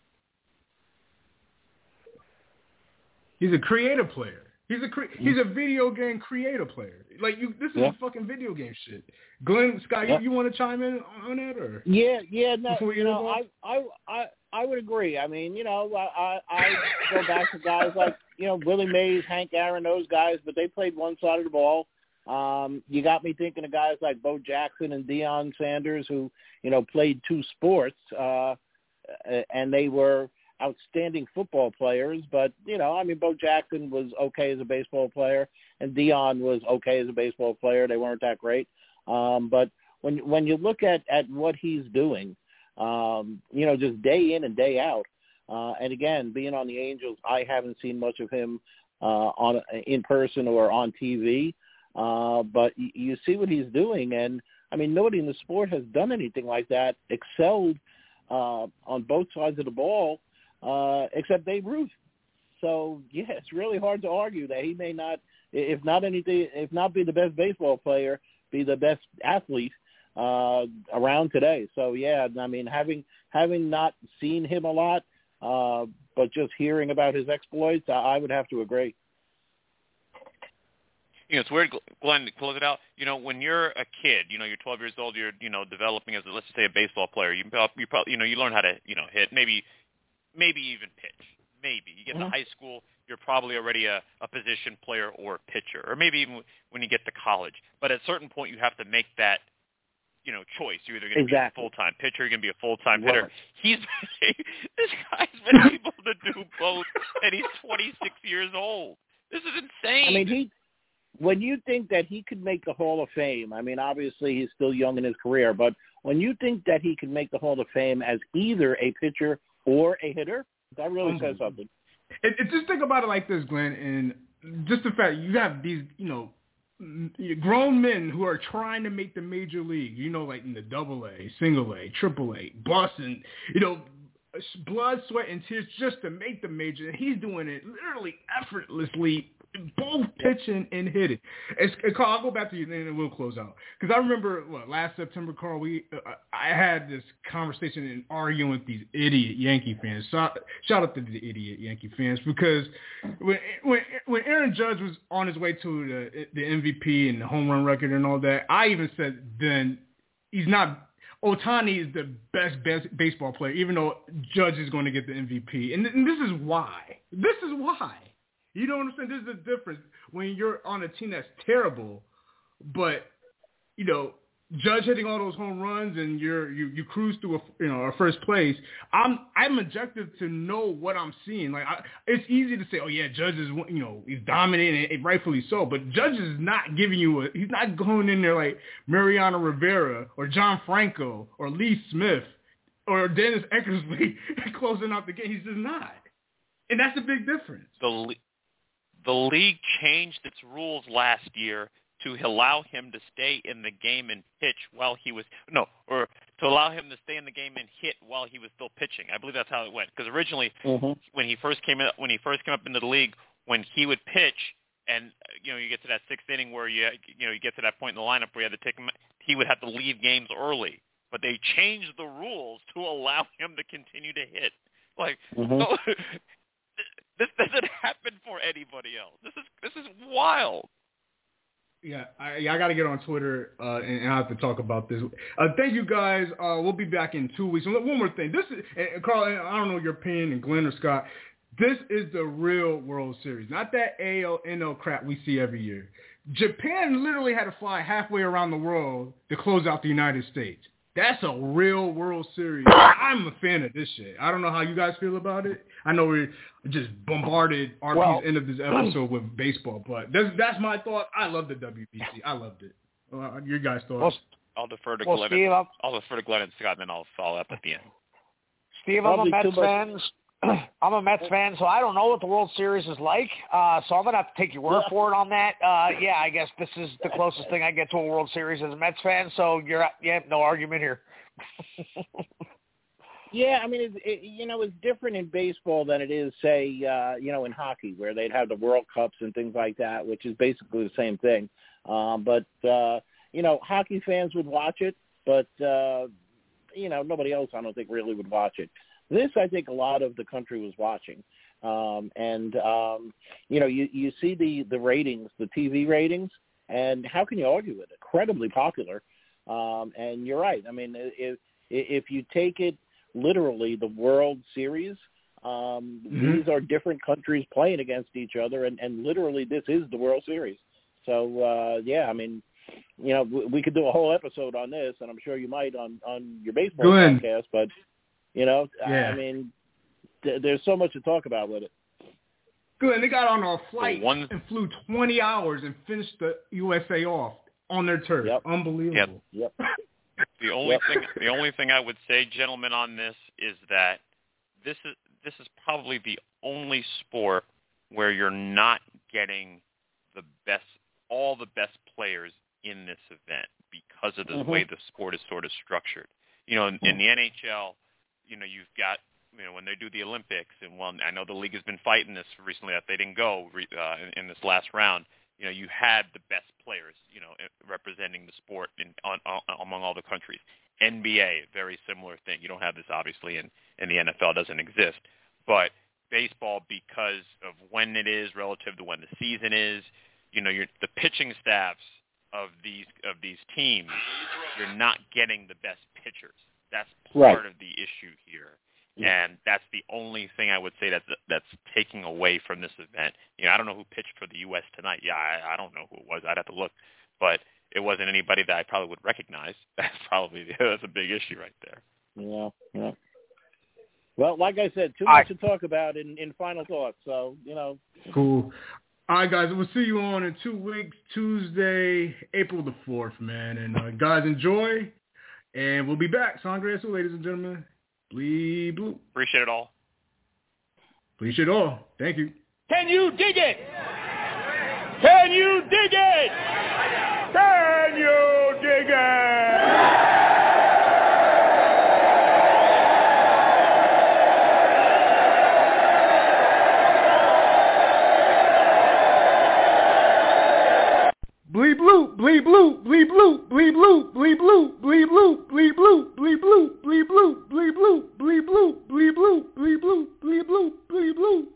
He's a creative player. He's a cre- he's a video game creative player. Like you, this is Yeah. fucking video game shit. Glenn, Scott, Yeah. you, you want to chime in on that or? Yeah, yeah, no, you you know, move I, I, I, I would agree. I mean, you know, I, I I go back to guys like you know Willie Mays, Hank Aaron, those guys, but they played one side of the ball. Um, you got me thinking of guys like Bo Jackson and Deion Sanders, who you know played two sports, uh, and they were outstanding football players, but you know, I mean, Bo Jackson was okay as a baseball player, and Deion was okay as a baseball player. They weren't that great, um, but when when you look at at what he's doing, um, you know, just day in and day out, uh, and again, being on the Angels, I haven't seen much of him uh, on in person or on TV, uh, but you, you see what he's doing, and I mean, nobody in the sport has done anything like that, excelled uh, on both sides of the ball, uh, except Babe Ruth. So yeah, it's really hard to argue that he may not, if not anything, if not be the best baseball player, be the best athlete uh, around today. So yeah, I mean, having having not seen him a lot, uh, but just hearing about his exploits, I, I would have to agree. You know, it's weird, Glenn, to close it out. You know, when you're a kid, you know, you're 12 years old, you're, you know, developing as, a, let's just say, a baseball player. You, you probably, you know, you learn how to, you know, hit, maybe, maybe even pitch. Maybe you get mm-hmm. to high school, you're probably already a, a position player or a pitcher, or maybe even when you get to college. But at a certain point, you have to make that you know choice. You're either going to exactly. be a full time pitcher, you're going to be a full time hitter. He's this guy's been able to do both, and he's 26 years old. This is insane. I mean, he when you think that he could make the Hall of Fame. I mean, obviously he's still young in his career, but when you think that he could make the Hall of Fame as either a pitcher or a hitter, that really mm-hmm. says something. And, and just think about it like this, Glenn, and just the fact you have these, you know, grown men who are trying to make the major league, you know, like in the double A, single A, triple A, Boston, you know, blood, sweat, and tears just to make the major. And he's doing it literally effortlessly both pitching and hitting. It's, Carl, I'll go back to you and then we'll close out. Because I remember what, last September, Carl, we uh, I had this conversation and arguing with these idiot Yankee fans. So, shout out to the idiot Yankee fans because when when when Aaron Judge was on his way to the the MVP and the home run record and all that, I even said then he's not Ohtani is the best, best baseball player, even though Judge is going to get the MVP. And, and this is why. This is why. You don't saying? There's a difference when you're on a team that's terrible, but you know, Judge hitting all those home runs and you're you you cruise through a you know a first place. I'm I'm objective to know what I'm seeing. Like I, it's easy to say, oh yeah, Judge is you know he's dominating and rightfully so, but Judge is not giving you a he's not going in there like Mariano Rivera or John Franco or Lee Smith or Dennis Eckersley closing out the game. He's just not, and that's a big difference. The the league changed its rules last year to allow him to stay in the game and pitch while he was no, or to allow him to stay in the game and hit while he was still pitching. I believe that's how it went. Because originally, mm-hmm. when he first came in, when he first came up into the league, when he would pitch, and you know you get to that sixth inning where you you know you get to that point in the lineup where you had to take him, he would have to leave games early. But they changed the rules to allow him to continue to hit. Like mm-hmm. so, This doesn't happen for anybody else. This is this is wild. Yeah, I, I got to get on Twitter uh, and, and I have to talk about this. Uh, thank you guys. Uh, we'll be back in two weeks. And one more thing. This is and Carl. I don't know your opinion, and Glenn or Scott. This is the real World Series, not that AL NL crap we see every year. Japan literally had to fly halfway around the world to close out the United States. That's a real World Series. I'm a fan of this shit. I don't know how you guys feel about it. I know we just bombarded RP's well, end of this episode with baseball, but that's that's my thought. I love the WBC. I loved it. Uh, your guys' thoughts? Well, I'll defer to well, Glenn. Steve, and, I'll defer to Glenn and Scott, and then I'll follow up at the end. Steve, I'm a Mets fan. I'm a Mets fan, so I don't know what the World Series is like. Uh, so I'm gonna have to take your word for it on that. Uh, yeah, I guess this is the closest thing I get to a World Series as a Mets fan. So you're, yeah, no argument here. yeah, I mean, it, it, you know, it's different in baseball than it is, say, uh, you know, in hockey, where they'd have the World Cups and things like that, which is basically the same thing. Um, but uh, you know, hockey fans would watch it, but uh, you know, nobody else, I don't think, really would watch it. This, I think, a lot of the country was watching. Um, and um, you know, you you see the the ratings, the TV ratings, and how can you argue with it? Incredibly popular. Um, and you're right. I mean, if if you take it literally, the World Series, um, mm-hmm. these are different countries playing against each other, and, and literally, this is the World Series. So uh, yeah, I mean, you know, we, we could do a whole episode on this, and I'm sure you might on on your baseball podcast. But you know, yeah. I mean, there's so much to talk about with it. Good. And they got on our flight one- and flew 20 hours and finished the USA off on their turf. Yep. Unbelievable. Yep. The only Yep. thing the only thing I would say, gentlemen, on this is that this is this is probably the only sport where you're not getting the best all the best players in this event because of the Mhm. way the sport is sort of structured. You know, in, in the NHL, you know, you've got you know when they do the Olympics, and well, I know the league has been fighting this recently that they didn't go uh, in, in this last round. You know, you had the best players, you know, representing the sport in, on, on, among all the countries. NBA, very similar thing. You don't have this obviously in, in the NFL, doesn't exist. But baseball, because of when it is relative to when the season is, you know, you're, the pitching staffs of these of these teams, you're not getting the best pitchers. That's part Right. of the issue here, Yeah. and that's the only thing I would say that's that's taking away from this event. You know, I don't know who pitched for the U.S. tonight. Yeah, I, I don't know who it was. I'd have to look, but it wasn't anybody that I probably would recognize. That's probably that's a big issue right there. Yeah, yeah. Well, like I said, too I- much to talk about in, in final thoughts. So you know, Cool. All right, guys. We'll see you on in two weeks, Tuesday, April the 4th, man. And uh, guys, enjoy. And we'll be back. Sangre Azul, ladies and gentlemen. Bleed blue. Appreciate it all. Please shit all. Thank you. Can you dig it? Can you dig it? bloop, blee bloop, blee bloop, blee bloop, blee bloop, blee bloop, blee bloop, blee bloop, blee bloop, blee bloop, blee bloop, blee bloop, blee bloop, blee bloop, blee bloop.